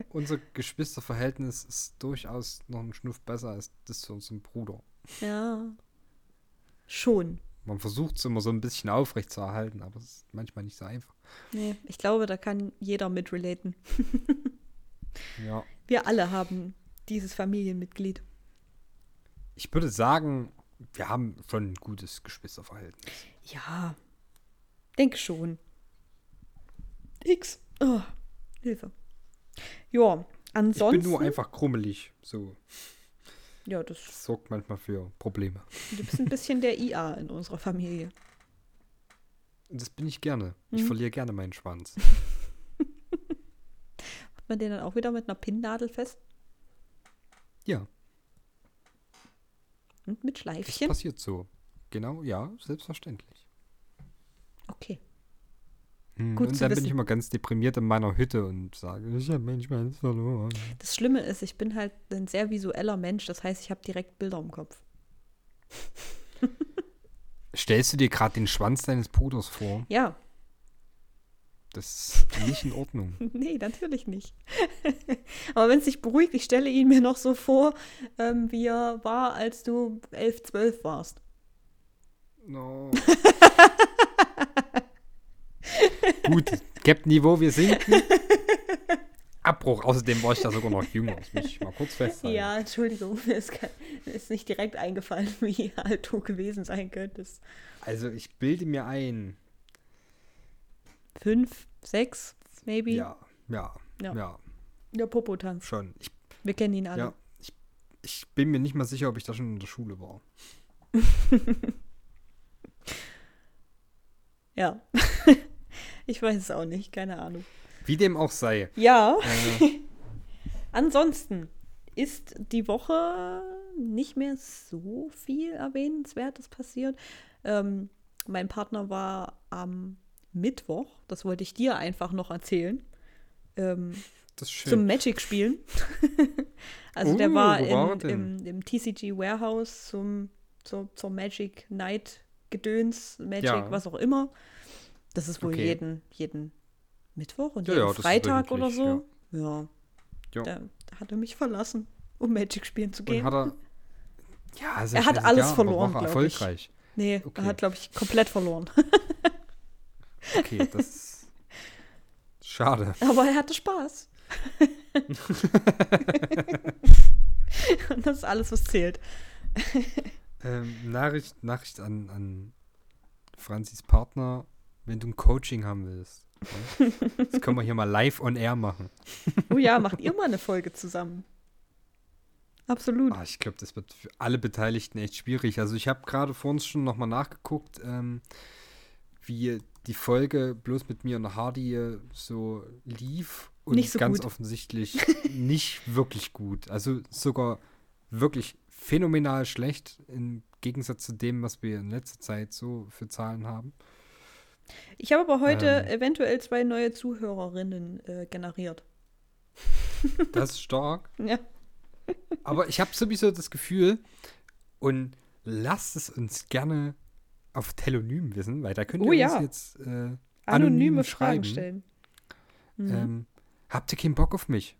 Unser Geschwisterverhältnis ist durchaus noch ein Schnuff besser als das zu unserem Bruder. Ja. Schon. Man versucht es immer so ein bisschen aufrecht zu erhalten, aber es ist manchmal nicht so einfach. Nee, ich glaube, da kann jeder mitrelaten. Ja. Wir alle haben dieses Familienmitglied. Ich würde sagen, wir haben schon ein gutes Geschwisterverhältnis. Ja. Denke schon. X. Oh, Hilfe. Ja, Ich ansonsten. bin nur einfach krummelig. So, ja, das, das sorgt manchmal für Probleme. du bist ein bisschen der IA in unserer Familie. Das bin ich gerne. Ich Mhm. verliere gerne meinen Schwanz. Macht man den dann auch wieder mit einer Pinnnadel fest? Ja, Und mit das Schleifchen? passiert so. Genau, ja, selbstverständlich. Okay. Hm, Gut und zu dann bin wissen. ich immer ganz deprimiert in meiner Hütte und sage, ich habe meinen Schwanz verloren. Das Schlimme ist, ich bin halt ein sehr visueller Mensch. Das heißt, ich habe direkt Bilder im Kopf. Stellst du dir gerade den Schwanz deines Bruders vor? Ja, Das ist nicht in Ordnung. nee, natürlich nicht. Aber wenn es dich beruhigt, ich stelle ihn mir noch so vor, ähm, wie er war, als du 11, 12 warst. No. Gut, Cap-Niveau, wir sinken. Abbruch. Außerdem war ich da sogar noch jünger. Das muss ich mal kurz festhalten. Ja, Entschuldigung, mir ist, mir ist nicht direkt eingefallen, wie alt du gewesen sein könntest. Also ich bilde mir ein. Fünf, sechs, maybe? Ja, ja, Ja. ja, Der Popotanz. schon. Ich, Wir kennen ihn alle. ja, ich, ich bin mir nicht mal sicher, ob ich da schon in der Schule war. Ja. ich weiß es auch nicht, keine Ahnung. Wie dem auch sei. Ja, Äh, ansonsten ist die Woche nicht mehr so viel Erwähnenswertes passiert. Ähm, mein Partner war am Mittwoch, das wollte ich dir einfach noch erzählen, ähm, Das ist schön. zum Magic spielen. also der Uh, war, wo war in, denn? im, im TCG Warehouse zum, zur, zur Magic Night Gedöns, Magic, Ja. was auch immer. Das ist wohl Okay. jeden, jeden Mittwoch und Ja, jeden ja, Freitag oder so. Ja. Ja. Da, da hat er mich verlassen, um Magic spielen zu Und gehen. hat er. Ja, ja Er hat alles verloren, War er glaub ich. erfolgreich. nee, okay. er hat, glaube ich, komplett verloren. Okay, das ist. Schade. Aber er hatte Spaß. und das ist alles, was zählt. Ähm, Nachricht, Nachricht an, an Franzis Partner, wenn du ein Coaching haben willst. Ja? Das können wir hier mal live on air machen. Oh ja, macht ihr mal eine Folge zusammen. Absolut. Ah, ich glaube, das wird für alle Beteiligten echt schwierig. Also ich habe gerade vor uns schon nochmal nachgeguckt, ähm, wie die Folge bloß mit mir und Hardy äh, so lief. Und so ganz gut. offensichtlich nicht wirklich gut. Also sogar wirklich phänomenal schlecht im Gegensatz zu dem, was wir in letzter Zeit so für Zahlen haben. Ich habe aber heute Ähm. eventuell zwei neue Zuhörerinnen äh, generiert. Das ist stark. Ja. Aber ich habe sowieso das Gefühl, und lasst es uns gerne auf Telonym wissen, weil da könnt ihr Oh uns ja. jetzt äh, Anonyme, anonym Fragen schreiben. stellen. Mhm. Ähm, habt ihr keinen Bock auf mich?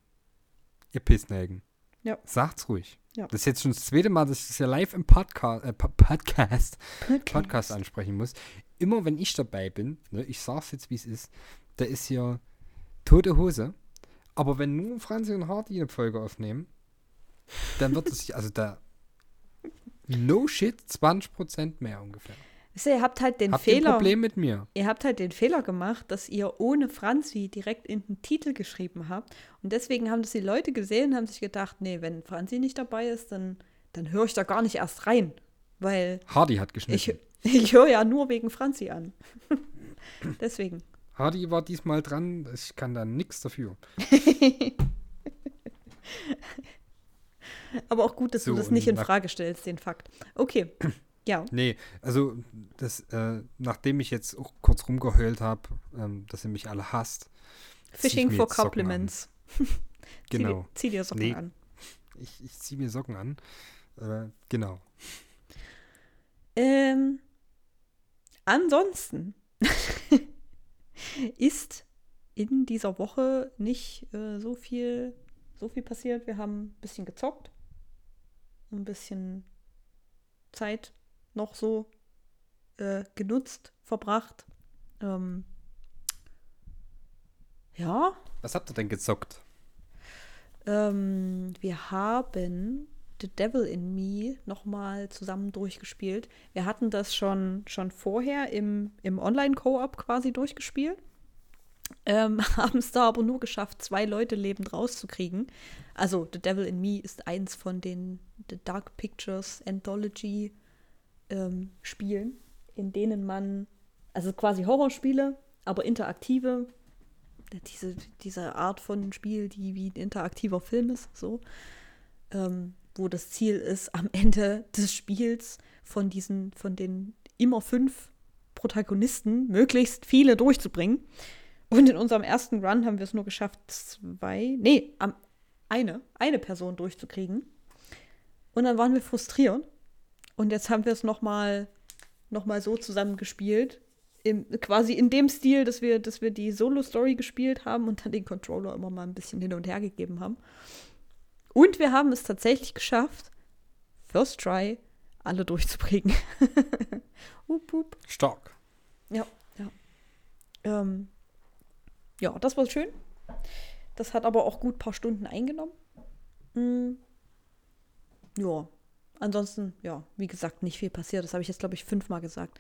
Ihr Pissnägen. Ja. Sagt's ruhig. Ja. Das ist jetzt schon das zweite Mal, dass ich das ja live im Podca äh, Po- Podcast, Podcast. Podcast ansprechen muss. Immer wenn ich dabei bin, ne, ich sag's jetzt, wie es ist, da ist hier tote Hose. Aber wenn nur Franzi und Hardy eine Folge aufnehmen, dann wird es sich, also da, no shit, 20% mehr ungefähr. Wisst ihr, habt halt den Habt ihr ein Fehler. Problem mit mir? Ihr habt halt den Fehler gemacht, dass ihr ohne Franzi direkt in den Titel geschrieben habt. Und deswegen haben das die Leute gesehen und haben sich gedacht, nee, wenn Franzi nicht dabei ist, dann, dann höre ich da gar nicht erst rein. Weil Hardy hat geschnitten. ich höre ja nur wegen Franzi an. deswegen. Hardy war diesmal dran, ich kann da nichts dafür. Aber auch gut, dass So, du das nicht in Frage stellst, den Fakt. Okay. Ja. Nee, also das, äh, nachdem ich jetzt auch kurz rumgeheult habe, ähm, dass ihr mich alle hasst. zieh ich Fishing for Compliments. Genau. Zieh, zieh dir Socken Nee. an. Ich, ich ziehe mir Socken an. Äh, genau. Ähm, ansonsten ist in dieser Woche nicht äh, so viel so viel passiert. Wir haben ein bisschen gezockt, ein bisschen Zeit noch so äh, genutzt, verbracht. Ähm, ja, Was habt ihr denn gezockt? ähm, wir haben The Devil in Me nochmal zusammen durchgespielt. Wir hatten das schon, schon vorher im, im Online-Co-op quasi durchgespielt. Ähm, haben es da aber nur geschafft, zwei Leute lebend rauszukriegen. Also The Devil in Me ist eins von den The Dark Pictures Anthology ähm, Spielen, in denen man, also quasi Horrorspiele, aber interaktive, diese, diese Art von Spiel, die wie ein interaktiver Film ist, so, ähm, wo das Ziel ist, am Ende des Spiels von diesen, von den immer fünf Protagonisten möglichst viele durchzubringen. Und in unserem ersten Run haben wir es nur geschafft, zwei, nee, am, eine, eine Person durchzukriegen. Und dann waren wir frustriert. Und jetzt haben wir es nochmal noch mal so zusammengespielt. Im, quasi in dem Stil, dass wir, dass wir die Solo-Story gespielt haben und dann den Controller immer mal ein bisschen hin und her gegeben haben. Und wir haben es tatsächlich geschafft, First Try alle durchzubringen. up, up. Stark. Ja, ja. Ähm, ja, das war schön. Das hat aber auch gut ein paar Stunden eingenommen. Mm. Ja, ansonsten, ja, wie gesagt, nicht viel passiert. Das habe ich jetzt, glaube ich, fünfmal gesagt.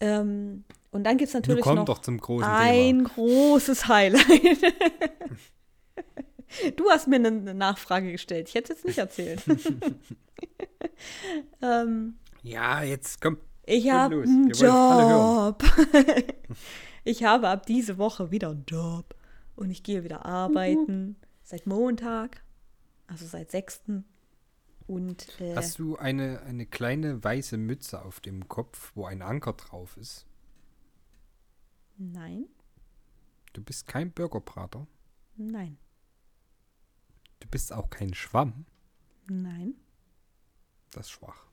Ähm, und dann gibt es natürlich noch doch zum großen ein Thema. großes Highlight. du hast mir eine, Nachfrage gestellt. Ich hätte es jetzt nicht erzählt. ähm, Ja, jetzt komm. ich habe einen Job. ich habe ab diese Woche wieder einen Job. Und ich gehe wieder arbeiten. Seit Montag. Also seit 6. Und äh, Hast du eine, eine kleine weiße Mütze auf dem Kopf, wo ein Anker drauf ist? nein, Du bist kein Burgerbrater. nein, Du bist auch kein Schwamm. nein. Das ist schwach.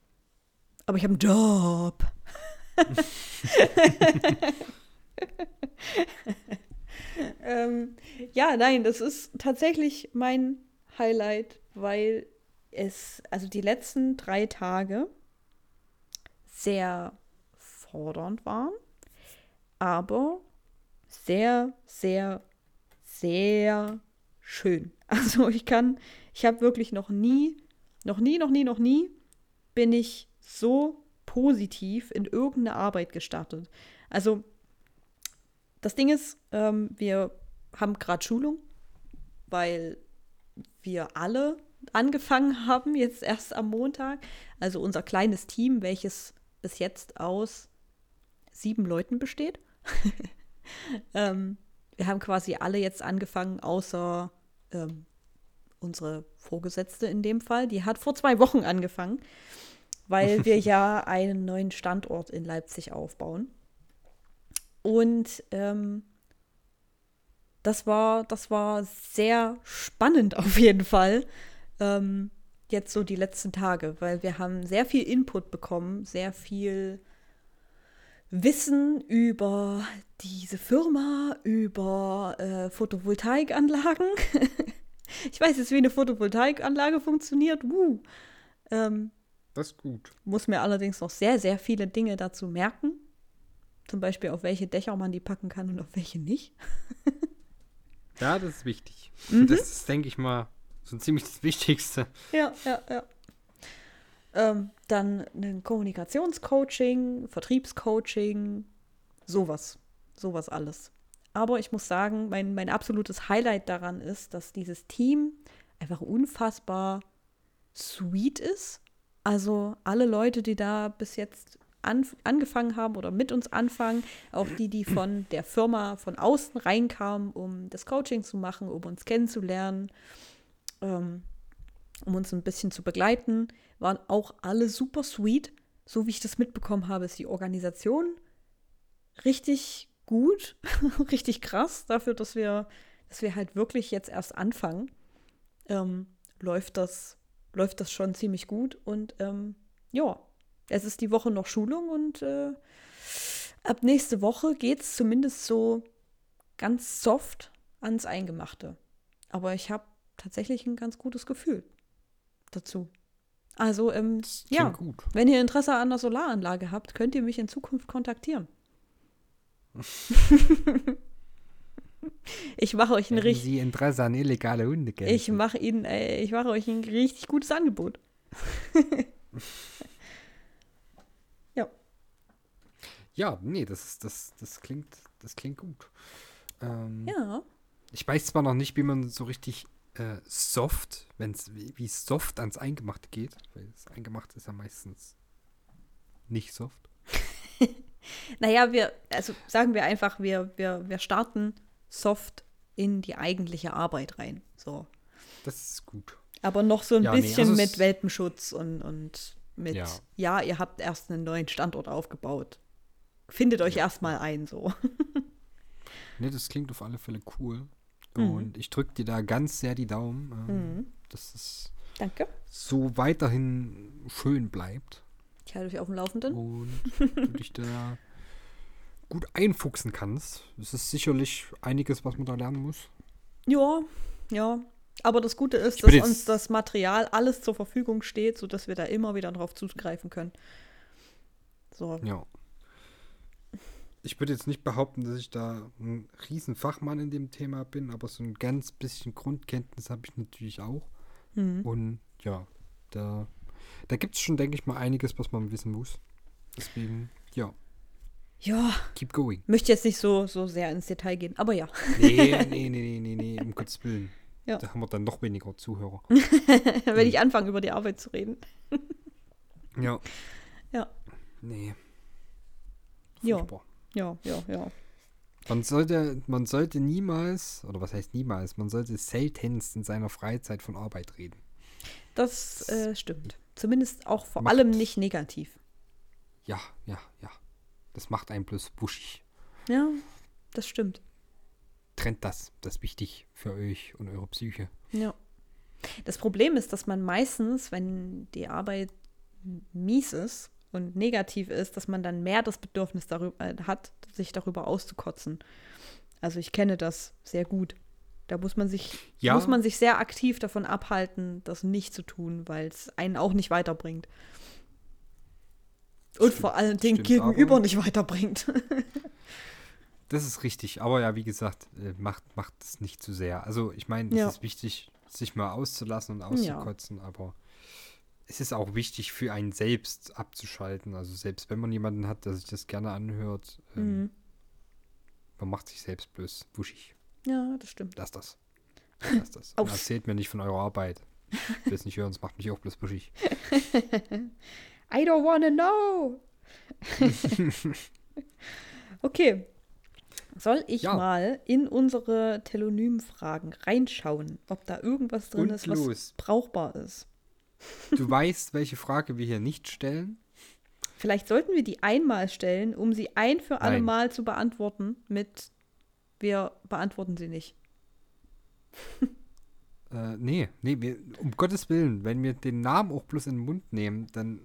Aber ich habe einen Job. ähm, ja, nein, das ist tatsächlich mein Highlight, weil es, also die letzten drei Tage sehr fordernd waren, aber sehr, sehr, sehr schön. Also ich kann, ich habe wirklich noch nie, noch nie, noch nie, noch nie bin ich so positiv in irgendeine Arbeit gestartet. Also das Ding ist, ähm, wir haben gerade Schulung, weil wir alle angefangen haben, jetzt erst am Montag. Also unser kleines Team, welches bis jetzt aus sieben Leuten besteht. ähm, wir haben quasi alle jetzt angefangen, außer ähm, unsere Vorgesetzte in dem Fall. Die hat vor zwei Wochen angefangen, weil wir ja einen neuen Standort in Leipzig aufbauen. Und ähm, das war, das war sehr spannend auf jeden Fall. Ähm, jetzt so die letzten Tage, weil wir haben sehr viel Input bekommen, sehr viel Wissen über diese Firma, über äh, Photovoltaikanlagen. ich weiß jetzt, wie eine Photovoltaikanlage funktioniert. Uh. Ähm, Das ist gut. muss mir allerdings noch sehr, sehr viele Dinge dazu merken. Zum Beispiel, auf welche Dächer man die packen kann und auf welche nicht. Ja, das ist wichtig. Mhm. Das ist, denke ich mal, so ziemlich das Wichtigste. Ja, ja, ja. Ähm, dann ein Kommunikationscoaching, Vertriebscoaching, sowas. Sowas alles. Aber ich muss sagen, mein, mein absolutes Highlight daran ist, dass dieses Team einfach unfassbar sweet ist. Also alle Leute, die da bis jetzt an, angefangen haben oder mit uns anfangen, auch die, die von der Firma von außen reinkamen, um das Coaching zu machen, um uns kennenzulernen, ähm, um uns ein bisschen zu begleiten, waren auch alle super sweet. So wie ich das mitbekommen habe, ist die Organisation richtig gut, richtig krass dafür, dass wir, dass wir halt wirklich jetzt erst anfangen. Ähm, läuft das, läuft das schon ziemlich gut und ähm, ja, es ist die Woche noch Schulung und äh, ab nächste Woche geht es zumindest so ganz soft ans Eingemachte. Aber ich habe tatsächlich ein ganz gutes Gefühl dazu. Also, ähm, ja, gut. wenn ihr Interesse an der Solaranlage habt, könnt ihr mich in Zukunft kontaktieren. ich mache euch ein richtig, Sie Interesse an illegale Hunde kennen. ich mache Ihnen, äh, ich mache euch ein richtig gutes Angebot. Ja, nee, das, ist- das, das, klingt, das klingt gut. Ähm, Ja. Ich weiß zwar noch nicht, wie man so richtig äh, soft, wenn's, wie, wie soft ans Eingemachte geht, weil das Eingemachte ist ja meistens nicht soft. Naja, wir, also sagen wir einfach, wir, wir, wir starten soft in die eigentliche Arbeit rein. So. Das ist gut. Aber noch so ein Ja, nee, bisschen also mit es- Welpenschutz und, und mit, ja. Ja. ihr habt erst einen neuen Standort aufgebaut. Findet euch erstmal ein, so. Ne, das klingt auf alle Fälle cool. Mhm. Und ich drücke dir da ganz sehr die Daumen, ähm, Mhm. dass es Danke. so weiterhin schön bleibt Ich halte euch auf dem Laufenden. und du dich da gut einfuchsen kannst. Es ist sicherlich einiges, was man da lernen muss. Ja, ja. Aber das Gute ist, dass uns das Material alles zur Verfügung steht, sodass wir da immer wieder drauf zugreifen können. So. Ja. Ich würde jetzt nicht behaupten, dass ich da ein Riesenfachmann in dem Thema bin, aber so ein ganz bisschen Grundkenntnis habe ich natürlich auch. Mhm. Und ja, da, da gibt es schon, denke ich mal, einiges, was man wissen muss. Deswegen, ja, Ja, keep going. möchte jetzt nicht so, so sehr ins Detail gehen, aber ja. Nee, nee, nee, nee, nee, nee, um Gottes Willen. Ja. Da haben wir dann noch weniger Zuhörer. Wenn ich anfange, über die Arbeit zu reden. Ja. Ja. Nee. Ja. Furchtbar. Ja, ja, ja. Man sollte, man sollte niemals, oder was heißt niemals, man sollte seltenst in seiner Freizeit von Arbeit reden. das äh, stimmt. Zumindest auch vor Macht- allem nicht negativ. Ja, ja, ja. Das macht einen bloß buschig. Ja, das stimmt. Trennt das. Das ist wichtig für euch und eure Psyche. Ja. Das Problem ist, dass man meistens, wenn die Arbeit mies ist und negativ ist, dass man dann mehr das Bedürfnis darüber äh, hat, sich darüber auszukotzen. Also ich kenne das sehr gut. Da muss man sich, Ja. muss man sich sehr aktiv davon abhalten, das nicht zu tun, weil es einen auch nicht weiterbringt. Und Stimmt, vor allen Dingen gegenüber aber- nicht weiterbringt. Das ist richtig. Aber ja, wie gesagt, äh, macht, macht es nicht zu sehr. Also ich meine, es Ja. ist wichtig, sich mal auszulassen und auszukotzen, aber es ist auch wichtig für einen selbst abzuschalten. Also selbst wenn man jemanden hat, der sich das gerne anhört, ähm, Mhm. man macht sich selbst bloß wuschig. Ja, das stimmt. Lass das. Lass das. Und erzählt mir nicht von eurer Arbeit. Ich will es nicht hören, es macht mich auch bloß wuschig. I don't wanna know. okay. Soll ich Ja. mal in unsere Telonym-Fragen reinschauen, ob da irgendwas drin Und ist, was los. brauchbar ist? Du weißt, welche Frage wir hier nicht stellen? Vielleicht sollten wir die einmal stellen, um sie ein für alle Nein. Mal zu beantworten mit wir beantworten sie nicht. Äh, nee, nee, wir, um Gottes Willen, wenn wir den Namen auch bloß in den Mund nehmen, dann,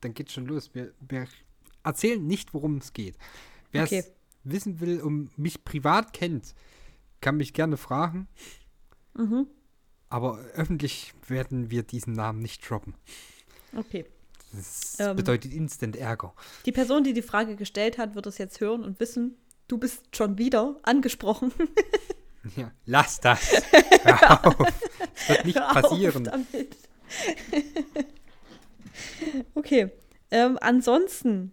dann geht's schon los. Wir, wir erzählen nicht, worum es geht. Wer es Okay. wissen will und mich privat kennt, kann mich gerne fragen. Mhm. Aber öffentlich werden wir diesen Namen nicht droppen. Okay. Das Ähm. bedeutet Instant Ärger. Die Person, die die Frage gestellt hat, wird es jetzt hören und wissen, du bist schon wieder angesprochen. Ja, lass das. Hör auf. Das wird nicht passieren. damit. okay. Ähm, ansonsten,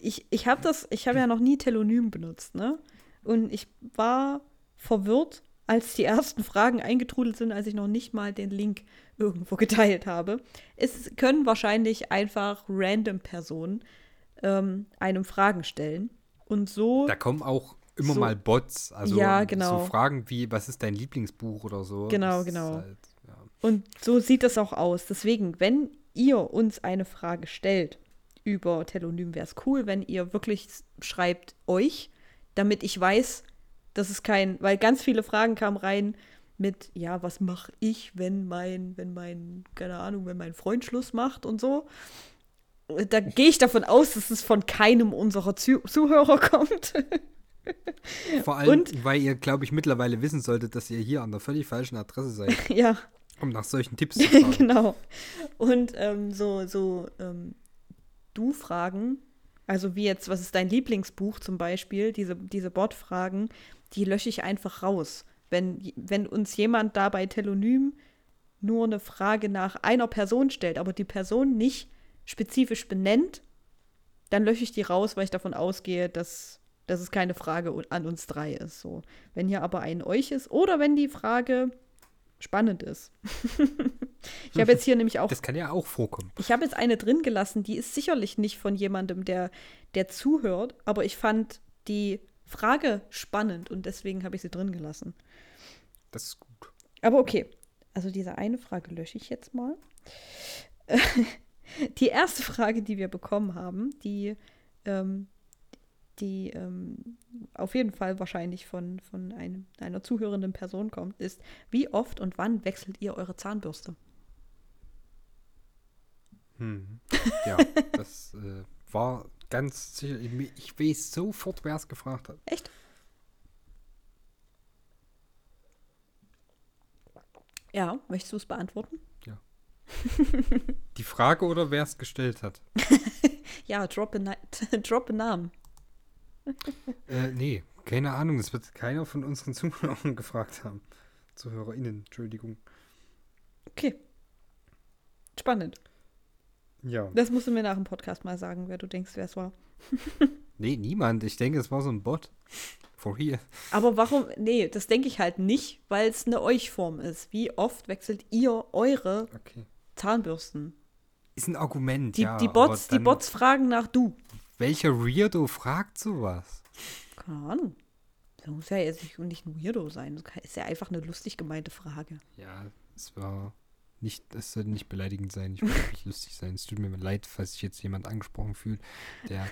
ich, ich habe das, ich habe ja noch nie Telonym benutzt, ne? Und ich war verwirrt, als die ersten Fragen eingetrudelt sind, als ich noch nicht mal den Link irgendwo geteilt habe. Es können wahrscheinlich einfach random Personen ähm, einem Fragen stellen. Und so. Da kommen auch immer So- mal Bots. Also Ja, genau. so Fragen wie, was ist dein Lieblingsbuch oder so. Genau, Das genau. Halt, ja. Und so sieht es auch aus. Deswegen, wenn ihr uns eine Frage stellt über Telonym, wäre es cool, wenn ihr wirklich schreibt euch, damit ich weiß, dass es kein, weil ganz viele Fragen kamen rein mit, ja, was mache ich, wenn mein, wenn mein, keine Ahnung, wenn mein Freund Schluss macht und so. Da gehe ich davon aus, dass es von keinem unserer Zu Zuhörer kommt. Vor allem, Und- weil ihr, glaube ich, mittlerweile wissen solltet, dass ihr hier an der völlig falschen Adresse seid, ja. um nach solchen Tipps zu fragen. genau. Und ähm, so, so ähm, Du-Fragen, also wie jetzt, was ist dein Lieblingsbuch zum Beispiel, diese, diese Bot-Fragen, die lösche ich einfach raus. Wenn, wenn uns jemand da bei Telonym nur eine Frage nach einer Person stellt, aber die Person nicht spezifisch benennt, dann lösche ich die raus, weil ich davon ausgehe, dass, dass es keine Frage an uns drei ist. So. Wenn hier aber ein euch ist oder wenn die Frage spannend ist. ich habe jetzt hier nämlich auch Das kann ja auch vorkommen. ich habe jetzt eine drin gelassen, die ist sicherlich nicht von jemandem, der, der zuhört, aber ich fand die Frage spannend und deswegen habe ich sie drin gelassen. Das ist gut. Aber okay, also diese eine Frage lösche ich jetzt mal. Die erste Frage, die wir bekommen haben, die, ähm, die ähm, auf jeden Fall wahrscheinlich von, von einem, einer zuhörenden Person kommt, ist, wie oft und wann wechselt ihr eure Zahnbürste? Hm. Ja, das äh, war ganz sicher. Ich, ich weiß sofort, wer es gefragt hat. Echt? Ja, möchtest du es beantworten? Die Frage oder wer es gestellt hat? Ja, drop a, drop a Namen. Äh, nee, keine Ahnung. Das wird keiner von unseren Zuhörern gefragt haben. ZuhörerInnen, Entschuldigung. Okay. Spannend. Ja. Das musst du mir nach dem Podcast mal sagen, wer du denkst, wer es war. Nee, niemand. Ich denke, es war so ein Bot. For real. Aber warum? Nee, das denke ich halt nicht, weil es eine Euch-Form ist. Wie oft wechselt ihr eure Okay. Zahnbürsten? Ist ein Argument, Die, ja. die, Bots, die Bots fragen nach du. Welcher Weirdo fragt sowas? Keine Ahnung. Das muss ja jetzt nicht, nicht ein Weirdo sein. Das ist ja einfach eine lustig gemeinte Frage. Ja, es war nicht, das sollte nicht beleidigend sein. Ich will wirklich lustig sein. Es tut mir leid, falls sich jetzt jemand angesprochen fühlt, der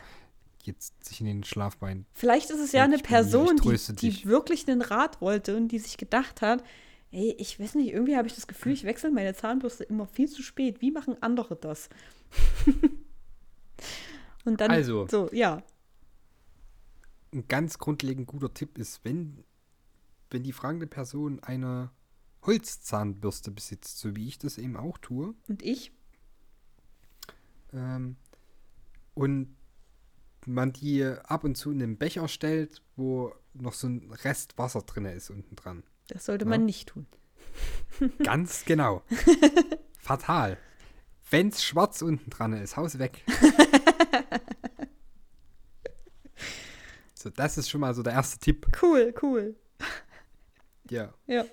jetzt sich in den Schlaf weint. Vielleicht ist es ja eine bin hier, Person, die, die wirklich einen Rat wollte und die sich gedacht hat, ey, ich weiß nicht, irgendwie habe ich das Gefühl, ich wechsle meine Zahnbürste immer viel zu spät. Wie machen andere das? und dann Also. so, ja. Ein ganz grundlegend guter Tipp ist, wenn, wenn die fragende Person eine Holzzahnbürste besitzt, so wie ich das eben auch tue, Und ich? ähm, und man die ab und zu in einen Becher stellt, wo noch so ein Rest Wasser drin ist unten dran. Das sollte Ja. man nicht tun. Ganz genau. Fatal. Wenn's schwarz unten dran ist, Haus weg. so, das ist schon mal so der erste Tipp. Cool, cool. Ja. Ja.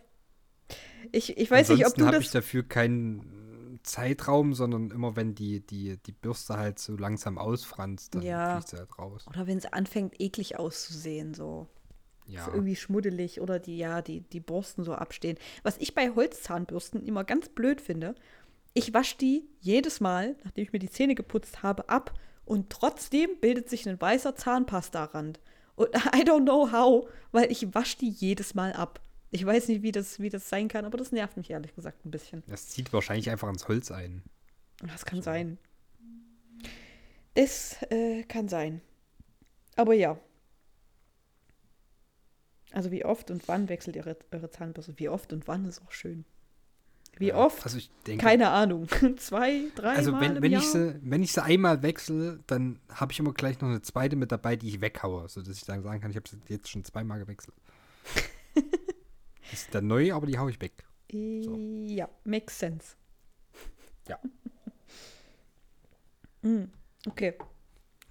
Ich, ich weiß nicht, ob du habe ich das. dafür keinen Zeitraum, sondern immer wenn die, die, die Bürste halt so langsam ausfranst, dann Ja. fliegt sie halt raus. Oder wenn es anfängt, eklig auszusehen, so. Ja. So irgendwie schmuddelig oder die, ja, die, die Borsten so abstehen. Was ich bei Holzzahnbürsten immer ganz blöd finde, ich wasche die jedes Mal, nachdem ich mir die Zähne geputzt habe, ab und trotzdem bildet sich ein weißer Zahnpasta-Rand. Und I don't know how, weil ich wasche die jedes Mal ab. Ich weiß nicht, wie das, wie das sein kann, aber das nervt mich ehrlich gesagt ein bisschen. Das zieht wahrscheinlich einfach ins Holz ein. Das kann sein. Das äh, kann sein. Aber ja. Also wie oft und wann wechselt ihr eure Zahnbürste? Wie oft und wann ist auch schön. Wie Ja, oft? Also ich denke, Keine Ahnung. Zwei, drei also Mal wenn, im wenn Jahr? ich sie, wenn ich sie einmal wechsle, dann habe ich immer gleich noch eine zweite mit dabei, die ich weghaue, sodass ich dann sagen kann, ich habe sie jetzt schon zweimal gewechselt. ist dann neu, aber die haue ich weg. so. Ja, makes sense. Ja. Mm, okay,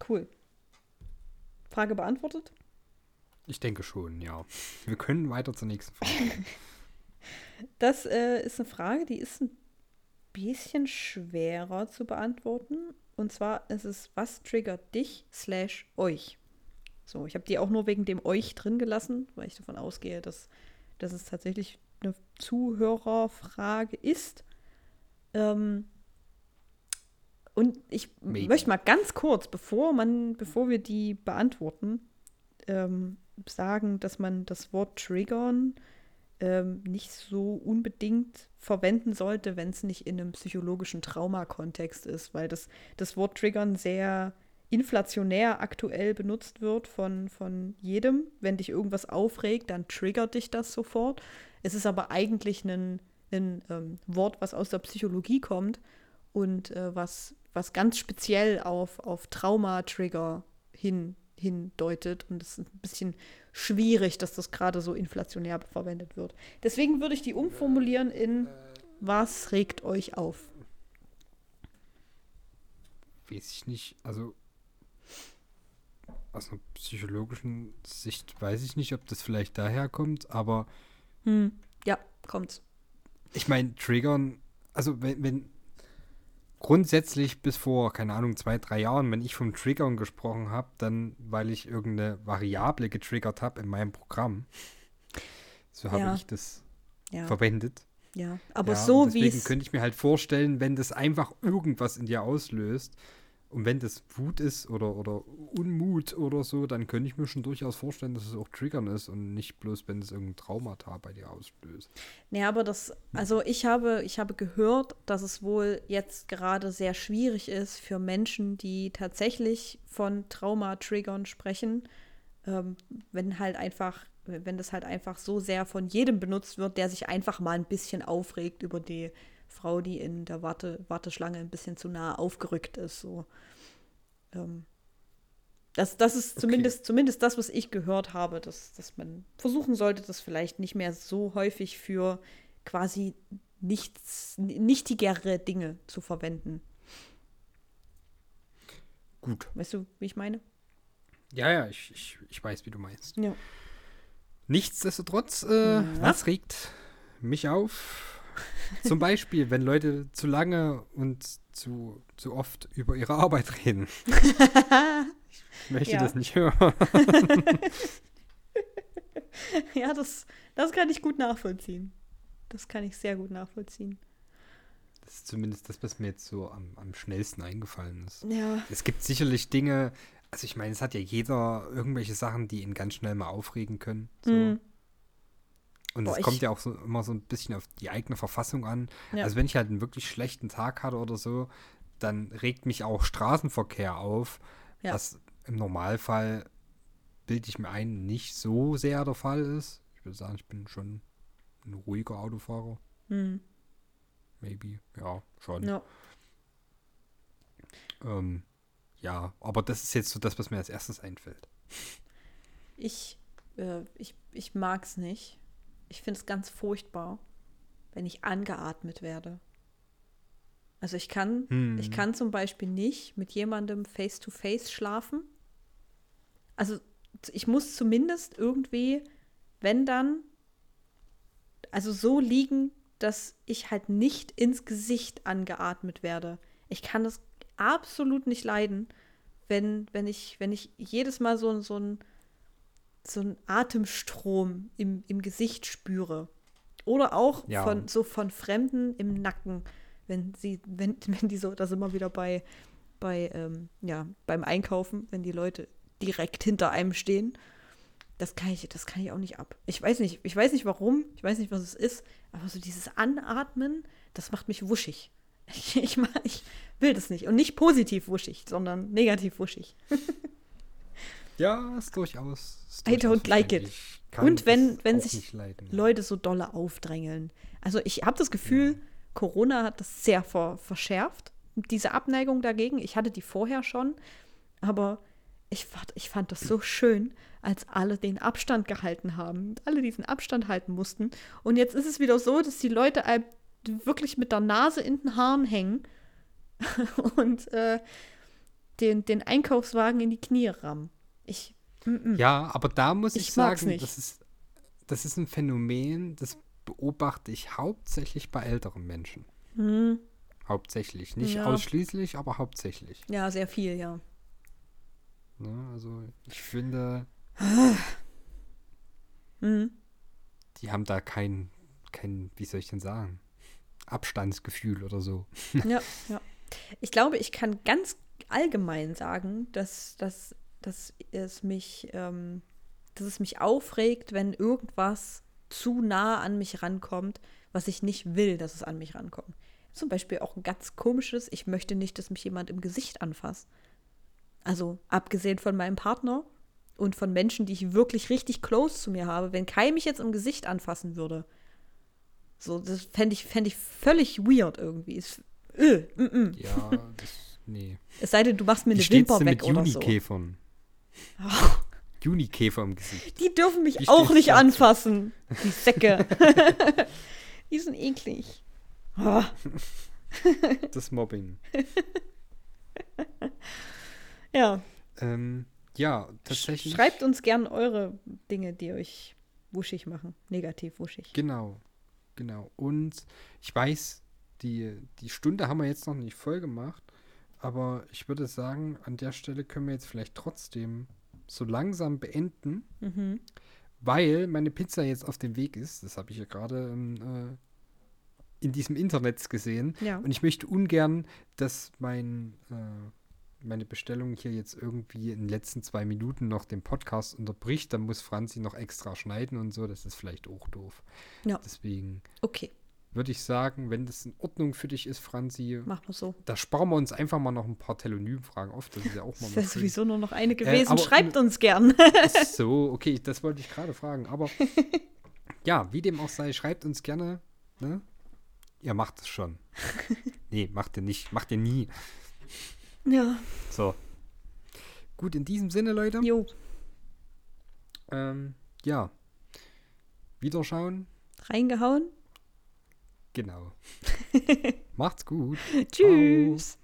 cool. Frage beantwortet? Ich denke schon, ja. Wir können weiter zur nächsten Frage. Das äh, ist eine Frage, die ist ein bisschen schwerer zu beantworten. Und zwar ist es, was triggert dich slash euch? So, ich habe die auch nur wegen dem euch drin gelassen, weil ich davon ausgehe, dass, dass es tatsächlich eine Zuhörerfrage ist. Ähm, und ich Maybe. möchte mal ganz kurz, bevor man, bevor wir die beantworten, ähm, sagen, dass man das Wort triggern ähm, nicht so unbedingt verwenden sollte, wenn es nicht in einem psychologischen Traumakontext ist, weil das, das Wort triggern sehr inflationär aktuell benutzt wird von, von jedem. Wenn dich irgendwas aufregt, dann triggert dich das sofort. Es ist aber eigentlich ein, ein ähm, Wort, was aus der Psychologie kommt und äh, was, was ganz speziell auf, auf Trauma-Trigger hin, hindeutet. Und es ist ein bisschen schwierig, dass das gerade so inflationär verwendet wird. Deswegen würde ich die umformulieren in Was regt euch auf? Weiß ich nicht. Also aus einer psychologischen Sicht weiß ich nicht, ob das vielleicht daher kommt, aber Hm, ja, kommt's. ich meine, Triggern, also wenn, wenn grundsätzlich bis vor, keine Ahnung, zwei, drei Jahren, wenn ich vom Triggern gesprochen habe, dann weil ich irgendeine Variable getriggert habe in meinem Programm. So habe Ja. ich das Ja, verwendet. ja. aber ja, so wie deswegen es. könnte ich mir halt vorstellen, wenn das einfach irgendwas in dir auslöst und wenn das Wut ist oder, oder Unmut oder so, dann könnte ich mir schon durchaus vorstellen, dass es auch Triggern ist und nicht bloß, wenn es irgendein Traumata bei dir auslöst. Nee, aber das, also ich habe, ich habe gehört, dass es wohl jetzt gerade sehr schwierig ist für Menschen, die tatsächlich von Trauma-Triggern sprechen, ähm, wenn halt einfach, wenn das halt einfach so sehr von jedem benutzt wird, der sich einfach mal ein bisschen aufregt über die Frau, die in der Warte, Warteschlange ein bisschen zu nah aufgerückt ist. So. Ähm, das, das ist Okay. zumindest, zumindest das, was ich gehört habe, dass, dass man versuchen sollte, das vielleicht nicht mehr so häufig für quasi nichts, nichtigere Dinge zu verwenden. Gut. Weißt du, wie ich meine? Ja, ja, ich, ich, ich weiß, wie du meinst. Ja. Nichtsdestotrotz, äh, was regt mich auf? Zum Beispiel, wenn Leute zu lange und zu, zu oft über ihre Arbeit reden. Ich möchte Ja. das nicht hören. ja, das, das kann ich gut nachvollziehen. Das kann ich sehr gut nachvollziehen. Das ist zumindest das, was mir jetzt so am, am schnellsten eingefallen ist. Ja. Es gibt sicherlich Dinge, also ich meine, es hat ja jeder irgendwelche Sachen, die ihn ganz schnell mal aufregen können. So. Mhm. Und es kommt ja auch so, immer so ein bisschen auf die eigene Verfassung an. Ja. Also wenn ich halt einen wirklich schlechten Tag hatte oder so, dann regt mich auch Straßenverkehr auf, Ja. was im Normalfall, bilde ich mir ein, nicht so sehr der Fall ist. Ich würde sagen, ich bin schon ein ruhiger Autofahrer. Mhm. Maybe, ja, schon. Ja. Ähm, ja, aber das ist jetzt so das, was mir als erstes einfällt. Ich, äh, ich, ich mag es nicht. Ich finde es ganz furchtbar, wenn ich angeatmet werde. Also ich kann, Hm. ich kann zum Beispiel nicht mit jemandem face to face schlafen. Also ich muss zumindest irgendwie, wenn dann, also so liegen, dass ich halt nicht ins Gesicht angeatmet werde. Ich kann das absolut nicht leiden, wenn, wenn ich, wenn ich jedes Mal so, so ein so einen Atemstrom im, im Gesicht spüre. Oder auch Ja. von so von Fremden im Nacken, wenn sie, wenn, wenn die so, da sind wir wieder bei, bei, ähm, ja, beim Einkaufen, wenn die Leute direkt hinter einem stehen. Das kann ich, das kann ich auch nicht ab. Ich weiß nicht, ich weiß nicht warum, ich weiß nicht, was es ist, aber so dieses Anatmen, das macht mich wuschig. Ich, ich, ich will das nicht. Und nicht positiv wuschig, sondern negativ wuschig. Ja, ist durchaus. Ist I durchaus don't like it. Und wenn- wenn sich leiden, ja. Leute so dolle aufdrängeln. Also ich habe das Gefühl, Corona hat das sehr ver verschärft, diese Abneigung dagegen. Ich hatte die vorher schon, aber ich fand, ich fand das so schön, als alle den Abstand gehalten haben, alle diesen Abstand halten mussten. Und jetzt ist es wieder so, dass die Leute wirklich mit der Nase in den Haaren hängen und äh, den, den Einkaufswagen in die Knie rammen. Ich, mm, mm. Ja, aber da muss ich, Ich sagen, das ist, das ist ein Phänomen, das beobachte ich hauptsächlich bei älteren Menschen. Hm, Hauptsächlich. Nicht Ja. ausschließlich, aber hauptsächlich. ja, sehr viel, ja. Ne? Also ich finde, Mhm. die haben da kein, kein, wie soll ich denn sagen, Abstandsgefühl oder so. Ja, ja. Ich glaube, ich kann ganz allgemein sagen, dass, dass, dass es mich, ähm, dass es mich aufregt, wenn irgendwas zu nah an mich rankommt, was ich nicht will, dass es an mich rankommt. Zum Beispiel auch ein ganz komisches, ich möchte nicht, dass mich jemand im Gesicht anfasst. Also abgesehen von meinem Partner und von Menschen, die ich wirklich richtig close zu mir habe, wenn Kai mich jetzt im Gesicht anfassen würde, so, das fände ich, fänd ich völlig weird irgendwie. Es, äh, mm, mm. Ja, das, nee. es sei denn, du machst mir eine Wimper weg mit oder so. Junikäfern? Junikäfer im Gesicht. Die dürfen mich Wie auch nicht anfassen. Die Säcke. die sind eklig. Oh, Das Mobbing. ja, Ähm, ja, tatsächlich. schreibt uns gern eure Dinge, die euch wuschig machen. Negativ wuschig. Genau, genau. Und ich weiß, die, die Stunde haben wir jetzt noch nicht voll gemacht, aber ich würde sagen, an der Stelle können wir jetzt vielleicht trotzdem so langsam beenden, Mhm. weil meine Pizza jetzt auf dem Weg ist. Das habe ich ja gerade ähm, äh, in diesem Internet gesehen. Ja. Und ich möchte ungern, dass mein, äh, meine Bestellung hier jetzt irgendwie in den letzten zwei Minuten noch den Podcast unterbricht. Dann muss Franzi noch extra schneiden und so. Das ist vielleicht auch doof. Ja. Deswegen Okay, würde ich sagen, wenn das in Ordnung für dich ist, Franzi, machen wir so. da sparen wir uns einfach mal noch ein paar Telonym-Fragen auf. Das ist ja auch mal Das wäre sowieso nur noch eine gewesen. aber- Schreibt uns gern. So, okay, das wollte ich gerade fragen. Aber ja, wie dem auch sei, schreibt uns gerne. Ne? Ihr macht es schon. nee, macht ihr nicht. Macht ihr nie. ja, So. Gut, in diesem Sinne, Leute. jo. Ähm, ja. Wiederschauen. Reingehauen. Genau. Macht's gut. Tschüss.